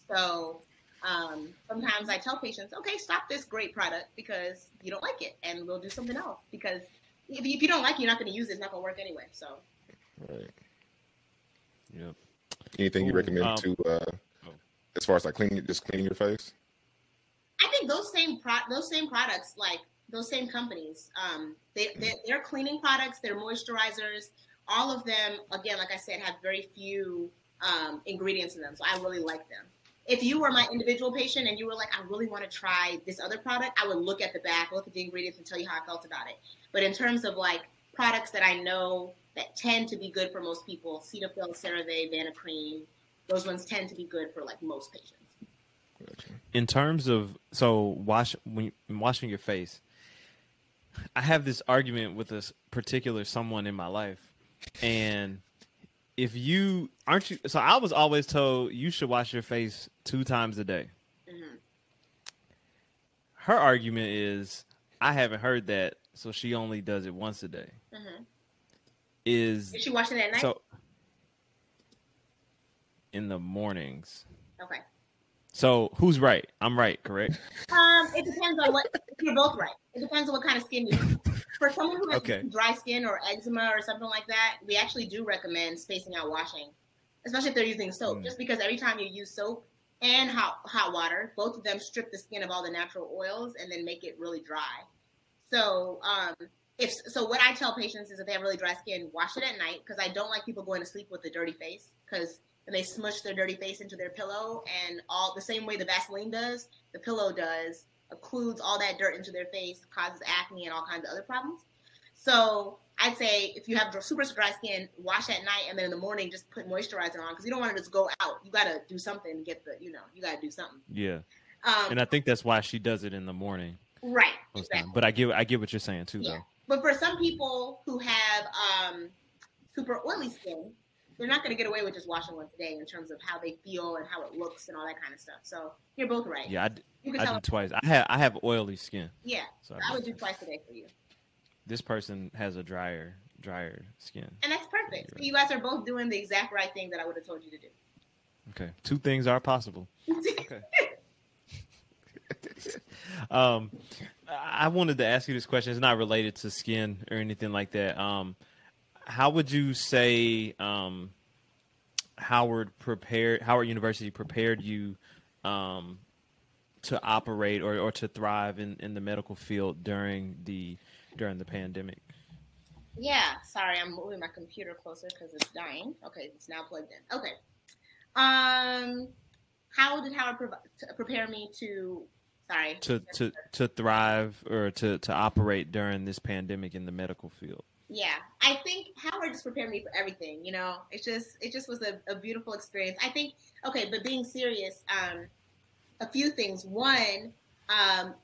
[SPEAKER 3] So um, sometimes I tell patients, okay, stop this great product because you don't like it, and we'll do something else. Because if you, if you don't like it, you're not going to use it. It's not going to work anyway. So
[SPEAKER 4] right.
[SPEAKER 2] Yep.
[SPEAKER 4] Anything you recommend
[SPEAKER 2] um,
[SPEAKER 4] to, uh,
[SPEAKER 2] oh.
[SPEAKER 4] as far as like cleaning, just cleaning your face?
[SPEAKER 3] I think those same pro- those same products, like those same companies, um, they they're, they're cleaning products, they're moisturizers. All of them, again, like I said, have very few um, ingredients in them. So I really like them. If you were my individual patient and you were like, I really want to try this other product, I would look at the back, look at the ingredients, and tell you how I felt about it. But in terms of like products that I know that tend to be good for most people, Cetaphil, CeraVe, Vanacream, those ones tend to be good for like most patients.
[SPEAKER 2] In terms of so wash when washing your face i have this argument with this particular someone in my life and if you aren't you so i was always told you should wash your face two times a day
[SPEAKER 3] Mhm.
[SPEAKER 2] her argument is i haven't heard that so she only does it once a day
[SPEAKER 3] Mhm.
[SPEAKER 2] is
[SPEAKER 3] Is she washing it at night?
[SPEAKER 2] so in the mornings
[SPEAKER 3] okay.
[SPEAKER 2] So who's right i'm right correct
[SPEAKER 3] Um, it depends on what you're both right. It depends on what kind of skin you have. For someone who has
[SPEAKER 2] Okay.
[SPEAKER 3] dry skin or eczema or something like that, we actually do recommend spacing out washing, especially if they're using soap.
[SPEAKER 2] Mm.
[SPEAKER 3] Just because every time you use soap and hot hot water, both of them strip the skin of all the natural oils and then make it really dry. So, um, if so, what I tell patients is if they have really dry skin, wash it at night because I don't like people going to sleep with a dirty face because then they smush their dirty face into their pillow and all the same way the Vaseline does, the pillow does, occludes all that dirt into their face, causes acne and all kinds of other problems. So I'd say if you have super dry skin, wash at night and then in the morning just put moisturizer on because you don't want to just go out. You got to do something to get the, you know, you got to do something.
[SPEAKER 2] yeah
[SPEAKER 3] Um,
[SPEAKER 2] and i think that's why she does it in the morning
[SPEAKER 3] right. Exactly.
[SPEAKER 2] But I get I get what you're saying too,
[SPEAKER 3] Yeah.
[SPEAKER 2] though.
[SPEAKER 3] But for some people who have um, super oily skin, they're not going to get away with just washing once a day in terms of how they feel and how it looks and all that kind of stuff. So you're both right.
[SPEAKER 2] Yeah, I, d-
[SPEAKER 3] You can
[SPEAKER 2] I
[SPEAKER 3] tell.
[SPEAKER 2] do twice. I have I have oily skin,
[SPEAKER 3] Yeah.
[SPEAKER 2] so
[SPEAKER 3] I would do twice a day for you.
[SPEAKER 2] this person has a drier drier skin.
[SPEAKER 3] And that's perfect.
[SPEAKER 2] You're.
[SPEAKER 3] You guys are both doing the exact right thing that I would have told you to do.
[SPEAKER 2] Okay, two things are possible. [laughs] Okay. [laughs] um, I I wanted to ask you this question. It's not related to skin or anything like that. Um, how would you say um, Howard prepared Howard University prepared you um, to operate or, or to thrive in, in the medical field during the during the pandemic?
[SPEAKER 3] Yeah, sorry, I'm moving my computer closer because it's dying. Okay, it's now plugged in. Okay. Um, how did Howard to prepare me to? Sorry.
[SPEAKER 2] To to to thrive or to to operate during this pandemic in the medical field.
[SPEAKER 3] Yeah, I think Howard just prepared me for everything. You know, it just it just was a, a beautiful experience. I think. Okay, but being serious, um, a few things. One, um,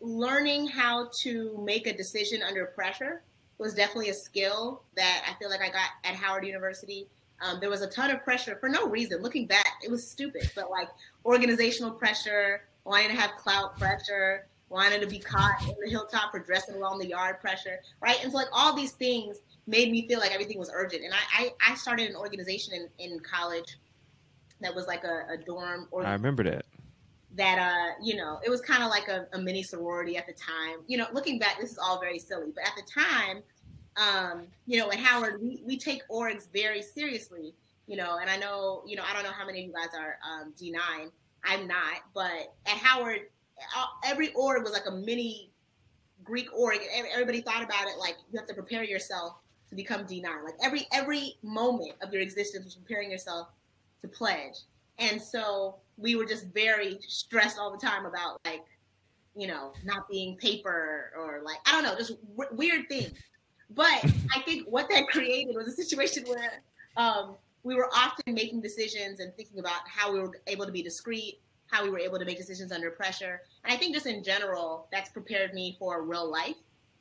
[SPEAKER 3] learning how to make a decision under pressure was definitely a skill that I feel like I got at Howard University. Um, there was a ton of pressure for no reason. Looking back, it was stupid, but like organizational pressure, wanting to have clout pressure, wanting to be caught in the hilltop for dressing along the yard pressure, right? And so like all these things made me feel like everything was urgent. And I, I, I started an organization in, in college that was like a, a dorm or
[SPEAKER 2] I remember that.
[SPEAKER 3] that uh you know it was kind of like a, a mini sorority at the time you know looking back this is all very silly but at the time um you know at howard we, we take orgs very seriously you know, and I know, you know, I don't know how many of you guys are um, D9. I'm not, but at Howard, every org was like a mini Greek org. Everybody thought about it like you have to prepare yourself to become D9. Like every every moment of your existence was preparing yourself to pledge. And so we were just very stressed all the time about like, you know, not being paper or like I don't know, just w- weird things. But I [laughs] think what that created was a situation where um, we were often making decisions and thinking about how we were able to be discreet, how we were able to make decisions under pressure. And I think just in general, that's prepared me for real life.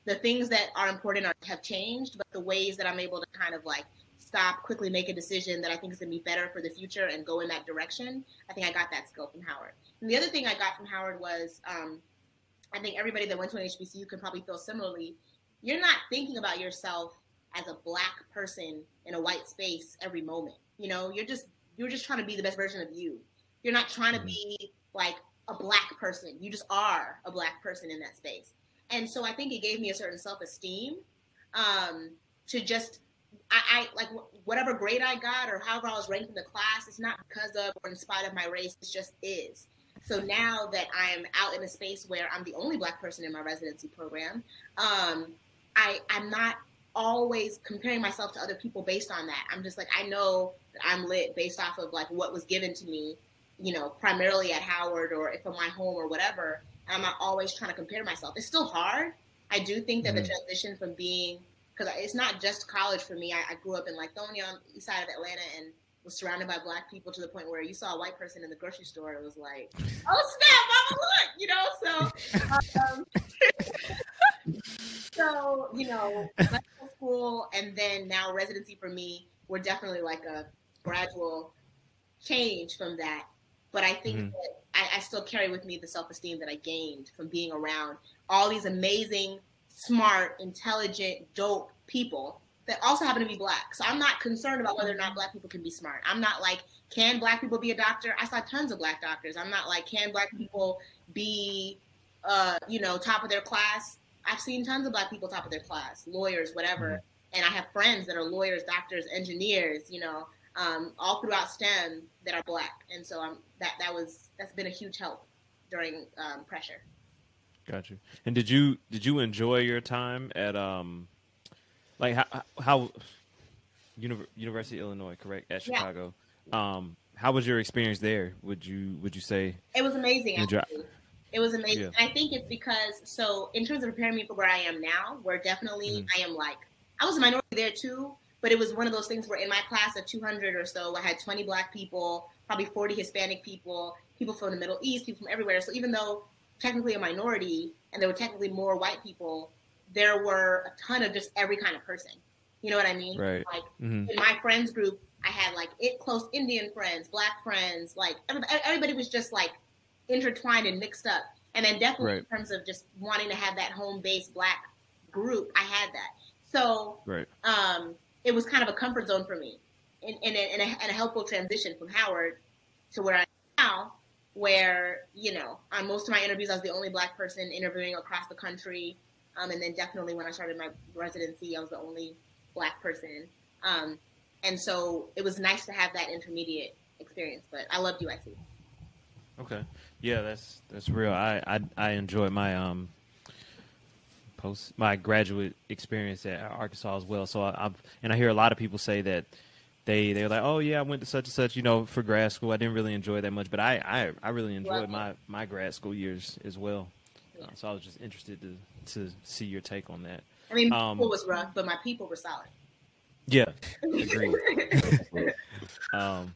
[SPEAKER 3] The things that are important are, have changed, but the ways that I'm able to kind of like stop, quickly make a decision that I think is going to be better for the future and go in that direction, I think I got that skill from Howard. And the other thing I got from Howard was um, I think everybody that went to an HBCU can probably feel similarly. You're not thinking about yourself as a black person in a white space every moment. You know, you're just you're just trying to be the best version of you. You're not trying to mm-hmm. be like a black person. You just are a black person in that space. And so I think it gave me a certain self-esteem um, to just I, I, like whatever grade I got or however I was ranked in the class. It's not because of or in spite of my race. It just is. So now that I'm out in a space where I'm the only black person in my residency program, um, I I'm not always comparing myself to other people based on that. I'm just like, I know that I'm lit based off of like what was given to me, you know, primarily at Howard or if I'm my home or whatever. And I'm not always trying to compare myself. It's still hard. I do think that mm-hmm. the transition from being, because it's not just college for me. I, I grew up in like Lithonia on the east side of Atlanta and was surrounded by black people to the point where you saw a white person in the grocery store. It was like, oh snap, mama, look, you know. So, um, [laughs] so you know, school and then now residency for me were definitely like a gradual change from that. But I think mm-hmm. that I, I still carry with me the self esteem that I gained from being around all these amazing, smart, intelligent, dope people that also happen to be black. So I'm not concerned about whether or not black people can be smart. I'm not like, can black people be a doctor? I saw tons of black doctors. I'm not like, can black people be, uh, you know, top of their class? I've seen tons of black people top of their class, lawyers, whatever. Mm-hmm. And I have friends that are lawyers, doctors, engineers, you know, um, all throughout STEM that are black. And so I'm, that, that was, that's been a huge help during um, pressure.
[SPEAKER 2] Got you. And did you, did you enjoy your time at, um, like how, how University of Illinois, correct? At Chicago. Yeah. Um, how was your experience there? Would you, would you say?
[SPEAKER 3] It was amazing. It was amazing. Yeah. I think it's because so in terms of preparing me for where I am now, where definitely mm-hmm. I am like I was a minority there too, but it was one of those things where in my class of 200 or so, I had 20 black people, probably 40 Hispanic people, people from the Middle East, people from everywhere. So even though technically a minority and there were technically more white people, there were a ton of just every kind of person. You know what I mean?
[SPEAKER 2] Right.
[SPEAKER 3] Like mm-hmm. in my friends group, I had like it close Indian friends, black friends, like everybody, everybody was just like intertwined and mixed up. And then definitely right. in terms of just wanting to have that home based black group, I had that. So
[SPEAKER 2] right.
[SPEAKER 3] um, it was kind of a comfort zone for me and, and, and, a, and a helpful transition from Howard to where I am now, where, you know, on most of my interviews, I was the only black person interviewing across the country. Um, and then definitely when I started my residency, I was the only black person. Um, and so it was nice to have that intermediate experience, but I loved UIC.
[SPEAKER 2] Okay. Yeah, that's that's real. I I, I enjoyed my um post my graduate experience at Arkansas as well. So I, I've and I hear a lot of people say that they they're like, oh yeah, I went to such and such, you know, for grad school. I didn't really enjoy that much, but I I, I really enjoyed my my grad school years as well. Yeah. Uh, so I was just interested to to see your take on that.
[SPEAKER 3] I mean, um, people was rough, but my people were solid.
[SPEAKER 2] Yeah, agreed. [laughs] um,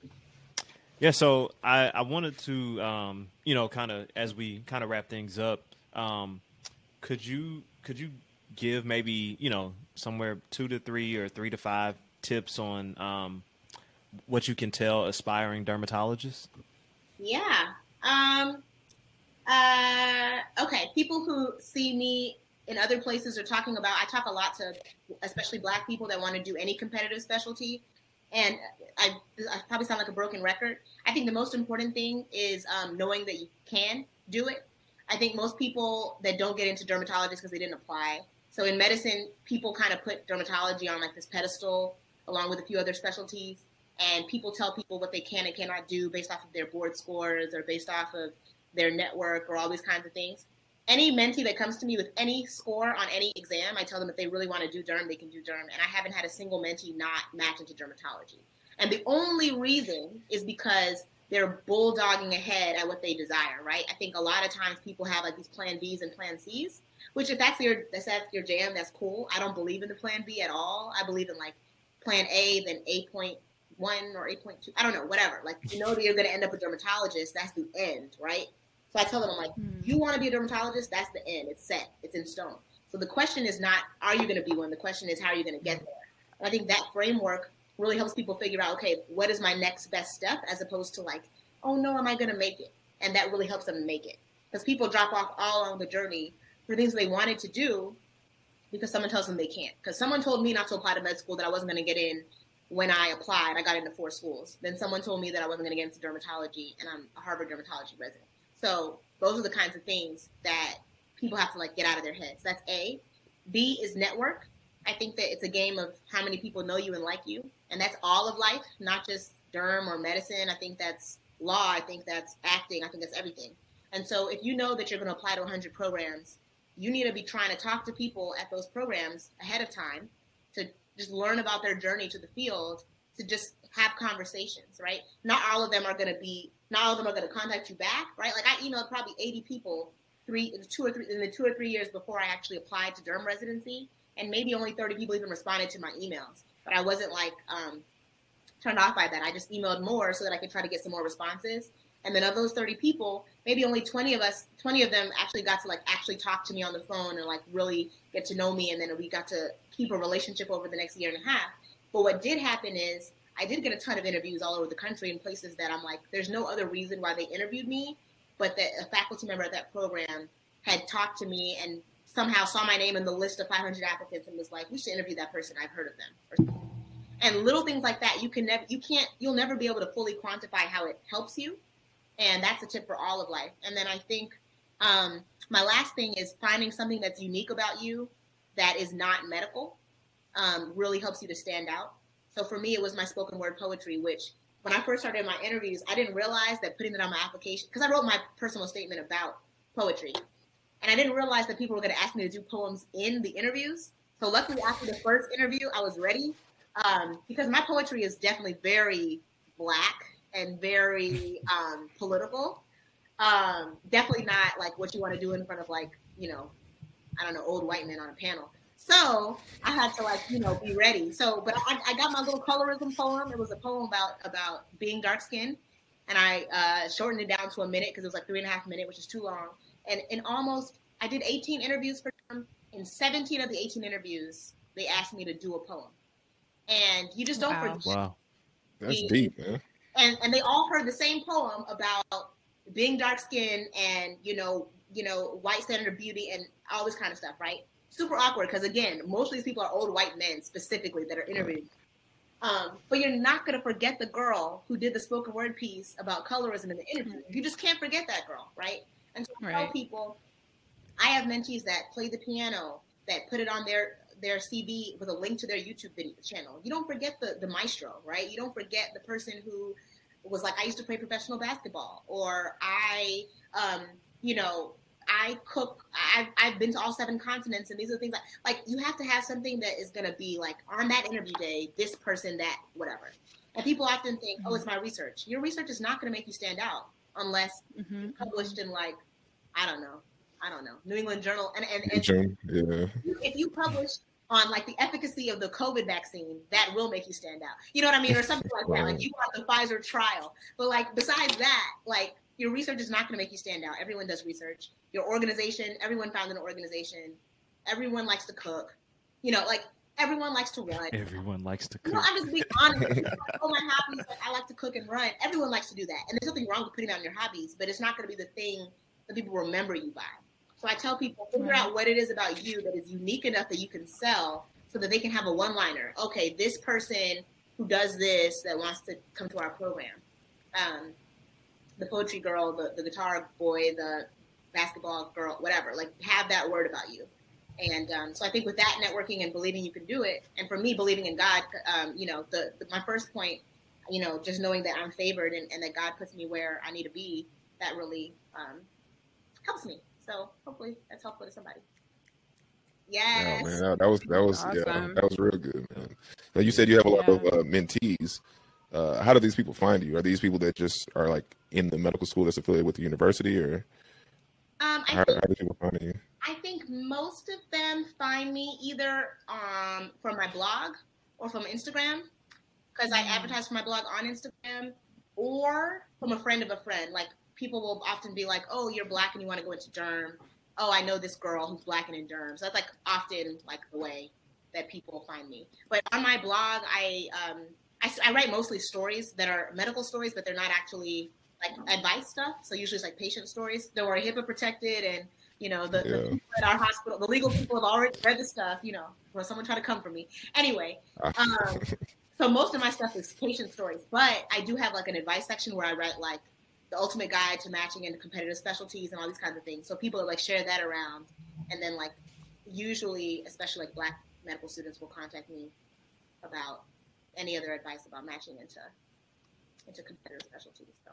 [SPEAKER 2] yeah, so I, I wanted to, um, you know, kind of as we kind of wrap things up, um, could you could you give maybe you know somewhere two to three or three to five tips on um, what you can tell aspiring dermatologists?
[SPEAKER 3] Yeah. Um, uh, okay. People who see me in other places are talking about. I talk a lot to, especially Black people that want to do any competitive specialty and I, I, probably sound like a broken record. I think the most important thing is um, knowing that you can do it. I think most people that don't get into dermatology because they didn't apply. So in medicine, people kind of put dermatology on like this pedestal along with a few other specialties. and people tell people what they can and cannot do based off of their board scores or based off of their network or all these kinds of things. Any mentee that comes to me with any score on any exam, I tell them if they really want to do derm, they can do derm. And I haven't had a single mentee not match into dermatology. And the only reason is because they're bulldogging ahead at what they desire, right? I think a lot of times people have like these plan Bs and plan Cs, which if that's your that's, that's your jam, that's cool. I don't believe in the plan B at all. I believe in like plan A, then A point one or 8.2, I don't know, whatever. Like, you know that you're going to end up a dermatologist. That's the end, right? So I tell them, I'm like, mm. you want to be a dermatologist? That's the end. It's set. It's in stone. So the question is not, are you going to be one? The question is, how are you going to get there? And I think that framework really helps people figure out, okay, what is my next best step as opposed to like, oh no, am I going to make it? And that really helps them make it. Because people drop off all along the journey for things they wanted to do because someone tells them they can't. Because someone told me not to apply to med school that I wasn't going to get in when I applied, I got into four schools. Then someone told me that I wasn't going to get into dermatology, and I'm a Harvard dermatology resident. So those are the kinds of things that people have to like get out of their heads. That's A. B is network. I think that it's a game of how many people know you and like you, and that's all of life, not just derm or medicine. I think that's law. I think that's acting. I think that's everything. And so if you know that you're going to apply to 100 programs, you need to be trying to talk to people at those programs ahead of time to just learn about their journey to the field to just have conversations, right? Not all of them are going to be, not all of them are going to contact you back, right? Like I emailed probably 80 people three, two or three, in the two or three years before I actually applied to derm residency, and maybe only 30 people even responded to my emails. But I wasn't like um, turned off by that. I just emailed more so that I could try to get some more responses. And then of those 30 people, maybe only 20 of us, 20 of them actually got to like actually talk to me on the phone and like really get to know me. And then we got to keep a relationship over the next year and a half. But what did happen is I did get a ton of interviews all over the country in places that I'm like, there's no other reason why they interviewed me, but that a faculty member at that program had talked to me and somehow saw my name in the list of 500 applicants and was like, we should interview that person. I've heard of them. And little things like that, you can never, you can't, you'll never be able to fully quantify how it helps you. And that's a tip for all of life. And then I think um, my last thing is finding something that's unique about you that is not medical um, really helps you to stand out. So for me, it was my spoken word poetry, which when I first started my interviews, I didn't realize that putting it on my application, because I wrote my personal statement about poetry. And I didn't realize that people were going to ask me to do poems in the interviews. So luckily, after the first interview, I was ready um, because my poetry is definitely very black and very [laughs] um, political. Um, definitely not like what you want to do in front of like you know, I don't know, old white men on a panel. So I had to like you know be ready. So, but I, I got my little colorism poem. It was a poem about about being dark skinned, and I uh, shortened it down to a minute because it was like three and a half minute, which is too long. And in almost, I did 18 interviews for them. In 17 of the 18 interviews, they asked me to do a poem, and you just don't
[SPEAKER 2] wow.
[SPEAKER 3] forget.
[SPEAKER 1] Wow,
[SPEAKER 4] that's the, deep, man
[SPEAKER 3] and and they all heard the same poem about being dark skinned and you know you know white standard of beauty and all this kind of stuff right super awkward because again most of these people are old white men specifically that are interviewing um, but you're not going to forget the girl who did the spoken word piece about colorism in the interview you just can't forget that girl right and so I right. tell people i have mentees that play the piano that put it on their their CV with a link to their YouTube video channel. You don't forget the the maestro, right? You don't forget the person who was like, I used to play professional basketball, or I, um, you know, I cook. I've, I've been to all seven continents, and these are things like like you have to have something that is gonna be like on that interview day, this person, that whatever. And people often think, oh, it's my research. Your research is not gonna make you stand out unless mm-hmm. published in like, I don't know, I don't know, New England Journal, and and, and
[SPEAKER 4] yeah.
[SPEAKER 3] if you publish on like the efficacy of the COVID vaccine, that will make you stand out. You know what I mean? Or something like that. Like you want the Pfizer trial. But like besides that, like your research is not going to make you stand out. Everyone does research. Your organization, everyone found an organization. Everyone likes to cook. You know, like everyone likes to run.
[SPEAKER 2] Everyone likes to cook.
[SPEAKER 3] You know, I'm just being honest. [laughs] oh, my hobbies, like I like to cook and run. Everyone likes to do that. And there's nothing wrong with putting down your hobbies, but it's not going to be the thing that people remember you by. So I tell people figure right. out what it is about you that is unique enough that you can sell so that they can have a one liner. Okay, this person who does this that wants to come to our program. Um, the poetry girl, the, the guitar boy, the basketball girl, whatever. Like have that word about you. And um, so I think with that networking and believing you can do it, and for me believing in God, um, you know, the, the, my first point you know, just knowing that I'm favored and, and that God puts me where I need to be, that really um, helps me. So hopefully that's helpful to somebody. Yes.
[SPEAKER 4] Yeah, man, that, that was that was yeah, that was real good, man. Now you said you have a lot
[SPEAKER 5] Yeah.
[SPEAKER 4] of uh, mentees. Uh, how do these people find you? Are these people that just are like in the medical school that's affiliated with the university, or
[SPEAKER 3] Um, I
[SPEAKER 4] how,
[SPEAKER 3] think
[SPEAKER 4] how do people find you?
[SPEAKER 3] I think most of them find me either um, from my blog or from Instagram because I advertise for my blog on Instagram or from a friend of a friend. Like people will often be like, "Oh, you're black and you want to go into derm." Oh, I know this girl who's black and in derm. So that's like often like the way that people find me. But on my blog, I um, I, I write mostly stories that are medical stories, but they're not actually like advice stuff. So usually it's like patient stories. Don't worry, HIPAA protected, and you know the, the
[SPEAKER 4] Yeah.
[SPEAKER 3] people at our hospital, the legal people have already read the stuff. You know, for someone tried to come for me. Anyway, um, so most of my stuff is patient stories, but I do have like an advice section where I write like the ultimate guide to matching into competitive specialties and all these kinds of things. So people like share that around, and then like usually, especially like black medical students will contact me about any other advice about matching into into competitive specialties. So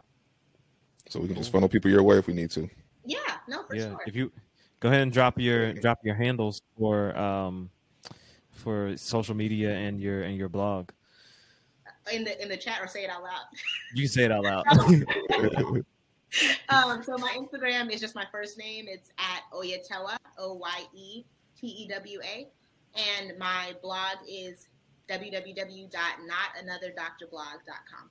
[SPEAKER 4] So we can just funnel people your way if we need to.
[SPEAKER 3] Yeah, no, for
[SPEAKER 2] yeah.
[SPEAKER 3] sure.
[SPEAKER 2] If you go ahead and drop your drop your handles for um for social media and your and your blog.
[SPEAKER 3] in the in the chat or say it out loud. [laughs]
[SPEAKER 2] You can say it out loud. [laughs] [laughs]
[SPEAKER 3] Um, so my Instagram is just my first name. It's at Oyetewa, O Y E T E W A, and my blog is www.notanotherDoctorblog.com.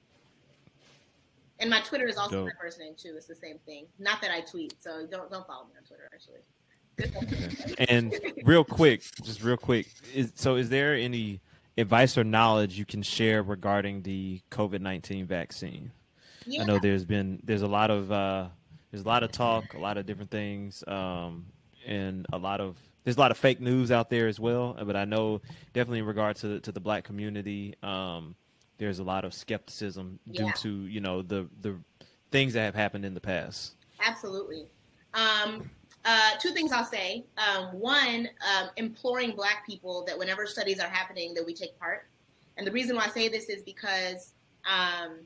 [SPEAKER 3] And my Twitter is also
[SPEAKER 2] Dope.
[SPEAKER 3] my first name too. It's the same thing. Not that I tweet, so don't don't follow me on Twitter actually.
[SPEAKER 2] and real quick, just real quick. Is, so, is there any advice or knowledge you can share regarding the COVID nineteen vaccine?
[SPEAKER 3] yeah,
[SPEAKER 2] I know there's been there's a lot of uh, there's a lot of talk, a lot of different things, um, and a lot of there's a lot of fake news out there as well. But I know definitely in regard to to the black community, um, there's a lot of skepticism due to you know the the things that have happened in the past.
[SPEAKER 3] Absolutely. Um, uh, two things I'll say. Um, one, um, imploring Black people that whenever studies are happening, that we take part. And the reason why I say this is because um,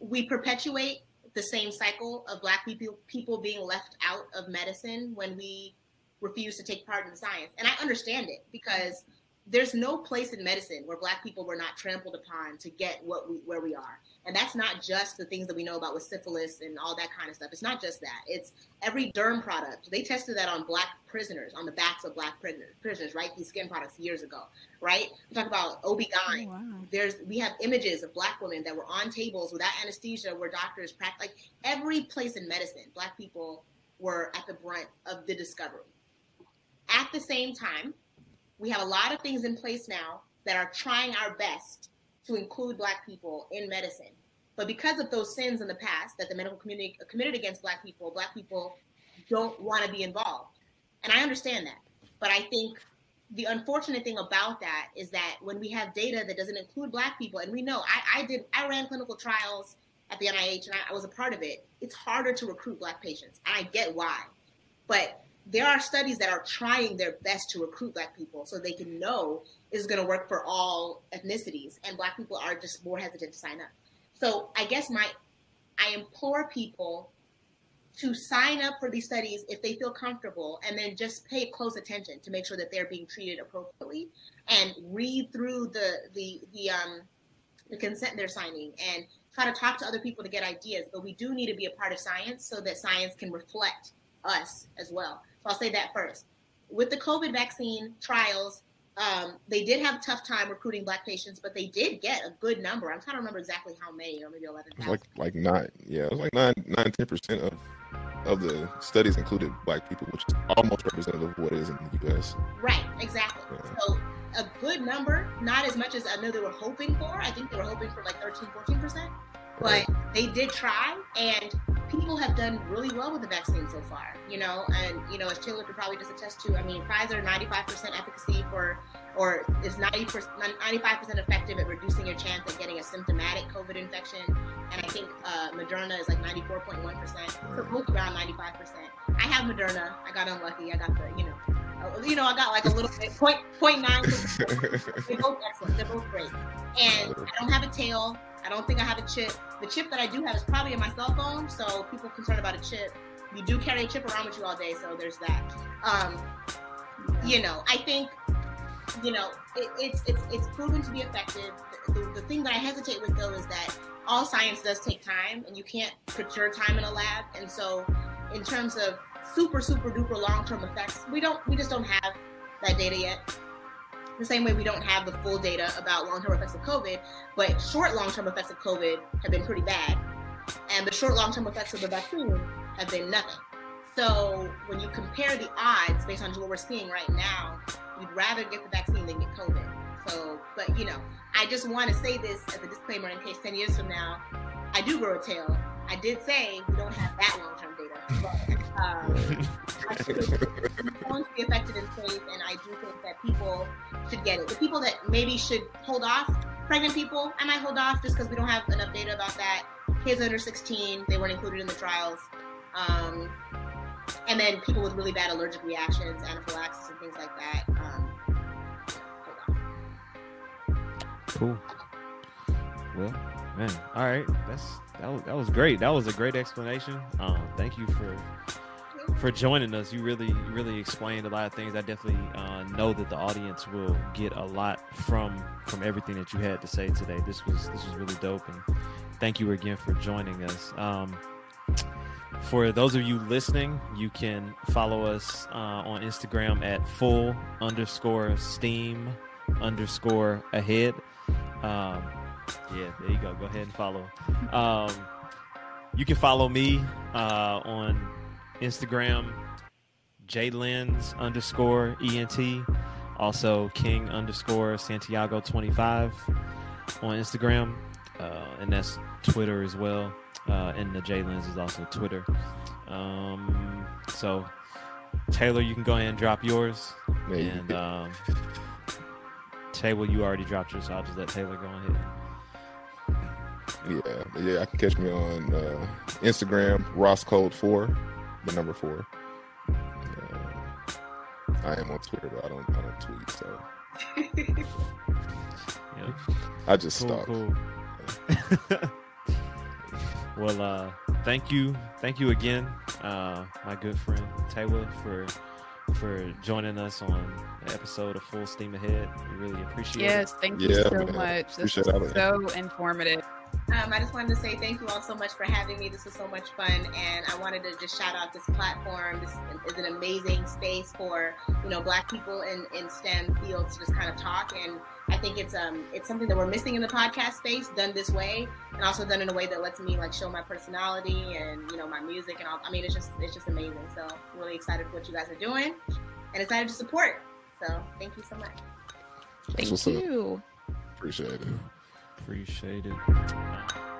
[SPEAKER 3] we perpetuate the same cycle of Black people people being left out of medicine when we refuse to take part in science. And I understand it because there's no place in medicine where Black people were not trampled upon to get what we where we are. And that's not just the things that we know about with syphilis and all that kind of stuff. It's not just that. It's every derm product. They tested that on black prisoners, on the backs of black prisoners, prisoners right? These skin products years ago, right? We talk about OB-GYN.
[SPEAKER 5] Oh, wow.
[SPEAKER 3] There's we have images of black women that were on tables without anesthesia where doctors practice like every place in medicine, black people were at the brunt of the discovery. At the same time, we have a lot of things in place now that are trying our best to include black people in medicine. But because of those sins in the past that the medical community committed against black people, black people don't want to be involved. And I understand that. But I think the unfortunate thing about that is that when we have data that doesn't include black people, and we know I, I did I ran clinical trials at the NIH and I, I was a part of it, it's harder to recruit black patients. And I get why. But there are studies that are trying their best to recruit black people so they can know is going to work for all ethnicities and black people are just more hesitant to sign up. So i guess my i implore people to sign up for these studies if they feel comfortable and then just pay close attention to make sure that they're being treated appropriately and read through the the the um the consent they're signing and try to talk to other people to get ideas. But we do need to be a part of science so that science can reflect us as well so I'll say that first. With the COVID vaccine trials, um, they did have a tough time recruiting black patients, but they did get a good number. I'm trying to remember exactly how many, or maybe 11,000.
[SPEAKER 4] Like like nine, yeah, it was like nine, nine, ten percent of of the studies included black people, which is almost representative of what it is in the U.S.
[SPEAKER 3] Right, exactly.
[SPEAKER 4] Yeah.
[SPEAKER 3] So a good number, not as much as I know they were hoping for. I think they were hoping for like 13, 14%, but they did try, and people have done really well with the vaccine so far, you know, and, you know, as Taylor could probably just attest to, I mean, Pfizer, 95% efficacy for, or is 90%, 95% effective at reducing your chance of getting a symptomatic COVID infection. And I think uh, Moderna is like 94.1%, so both around 95%. I have Moderna. I got unlucky. I got the, you know, you know, I got like a little bit, point, point nine. [laughs] They're both excellent. They're both great. And I don't have a tail. I don't think I have a chip. The chip that I do have is probably in my cell phone, so people concerned about a chip. You do carry a chip around with you all day, so there's that. Um, you know, I think, you know, it, it's it's it's proven to be effective. The, the, the thing that I hesitate with though is that all science does take time, and you can't put your time in a lab. And so, in terms of super super duper long term effects, we don't we just don't have that data yet. The same way we don't have the full data about long term effects of COVID, but short long term effects of COVID have been pretty bad, and the short long term effects of the vaccine have been nothing. So when you compare the odds based on what we're seeing right now, you'd rather get the vaccine than get COVID. So, but you know, I just want to say this as a disclaimer in case 10 years from now I do grow a tail. I did say we don't have that long term data. But, um, [laughs] I think it's going to be effective and safe, and I do think that people should get it. The people that maybe should hold off, pregnant people, I might hold off just because we don't have enough data about that. Kids under 16, they weren't included in the trials. Um, and then people with really bad allergic reactions, anaphylaxis, and things like that. Um.
[SPEAKER 2] Cool. Well, man. All right. That's that was that was great. That was a great explanation. Um, thank you for for joining us. You really really explained a lot of things. I definitely uh, know that the audience will get a lot from from everything that you had to say today. This was this was really dope, and thank you again for joining us. Um, for those of you listening, you can follow us uh, on Instagram at full underscore steam underscore ahead. Um, yeah, there you go. Go ahead and follow. Um, you can follow me uh, on Instagram, jlens underscore ent. Also, king underscore Santiago 25 on Instagram. Uh, and that's Twitter as well. Uh, and the jlens is also Twitter. Um, so, Taylor, you can go ahead and drop yours.
[SPEAKER 4] You
[SPEAKER 2] and um, Taylor, you already dropped yours, so I'll just let Taylor go ahead.
[SPEAKER 4] Yeah, but yeah, I can catch me on uh, Instagram, Ross Code Four, the number four. Uh, I am on Twitter, but I don't, I don't tweet, so [laughs]
[SPEAKER 2] Yeah.
[SPEAKER 4] I just
[SPEAKER 2] Cool,
[SPEAKER 4] stalk.
[SPEAKER 2] cool. [laughs] well, uh, thank you, thank you again, uh, my good friend Taylor, for for joining us on the episode of Full Steam Ahead. We really appreciate it.
[SPEAKER 5] Yes, thank you
[SPEAKER 4] Yeah,
[SPEAKER 5] so
[SPEAKER 4] man.
[SPEAKER 5] much. This
[SPEAKER 4] Appreciate
[SPEAKER 5] was so informative.
[SPEAKER 3] Um, I just wanted to say thank you all so much for having me. This was so much fun, and I wanted to just shout out this platform. This is an amazing space for you know Black people in, in STEM fields to just kind of talk. And I think it's um it's something that we're missing in the podcast space, done this way, and also done in a way that lets me like show my personality and you know my music and all. I mean, it's just it's just amazing. So really excited for what you guys are doing, and excited to support. So thank you so much.
[SPEAKER 5] Thank
[SPEAKER 4] what's up.
[SPEAKER 5] you.
[SPEAKER 4] Appreciate it.
[SPEAKER 2] it. Appreciate it.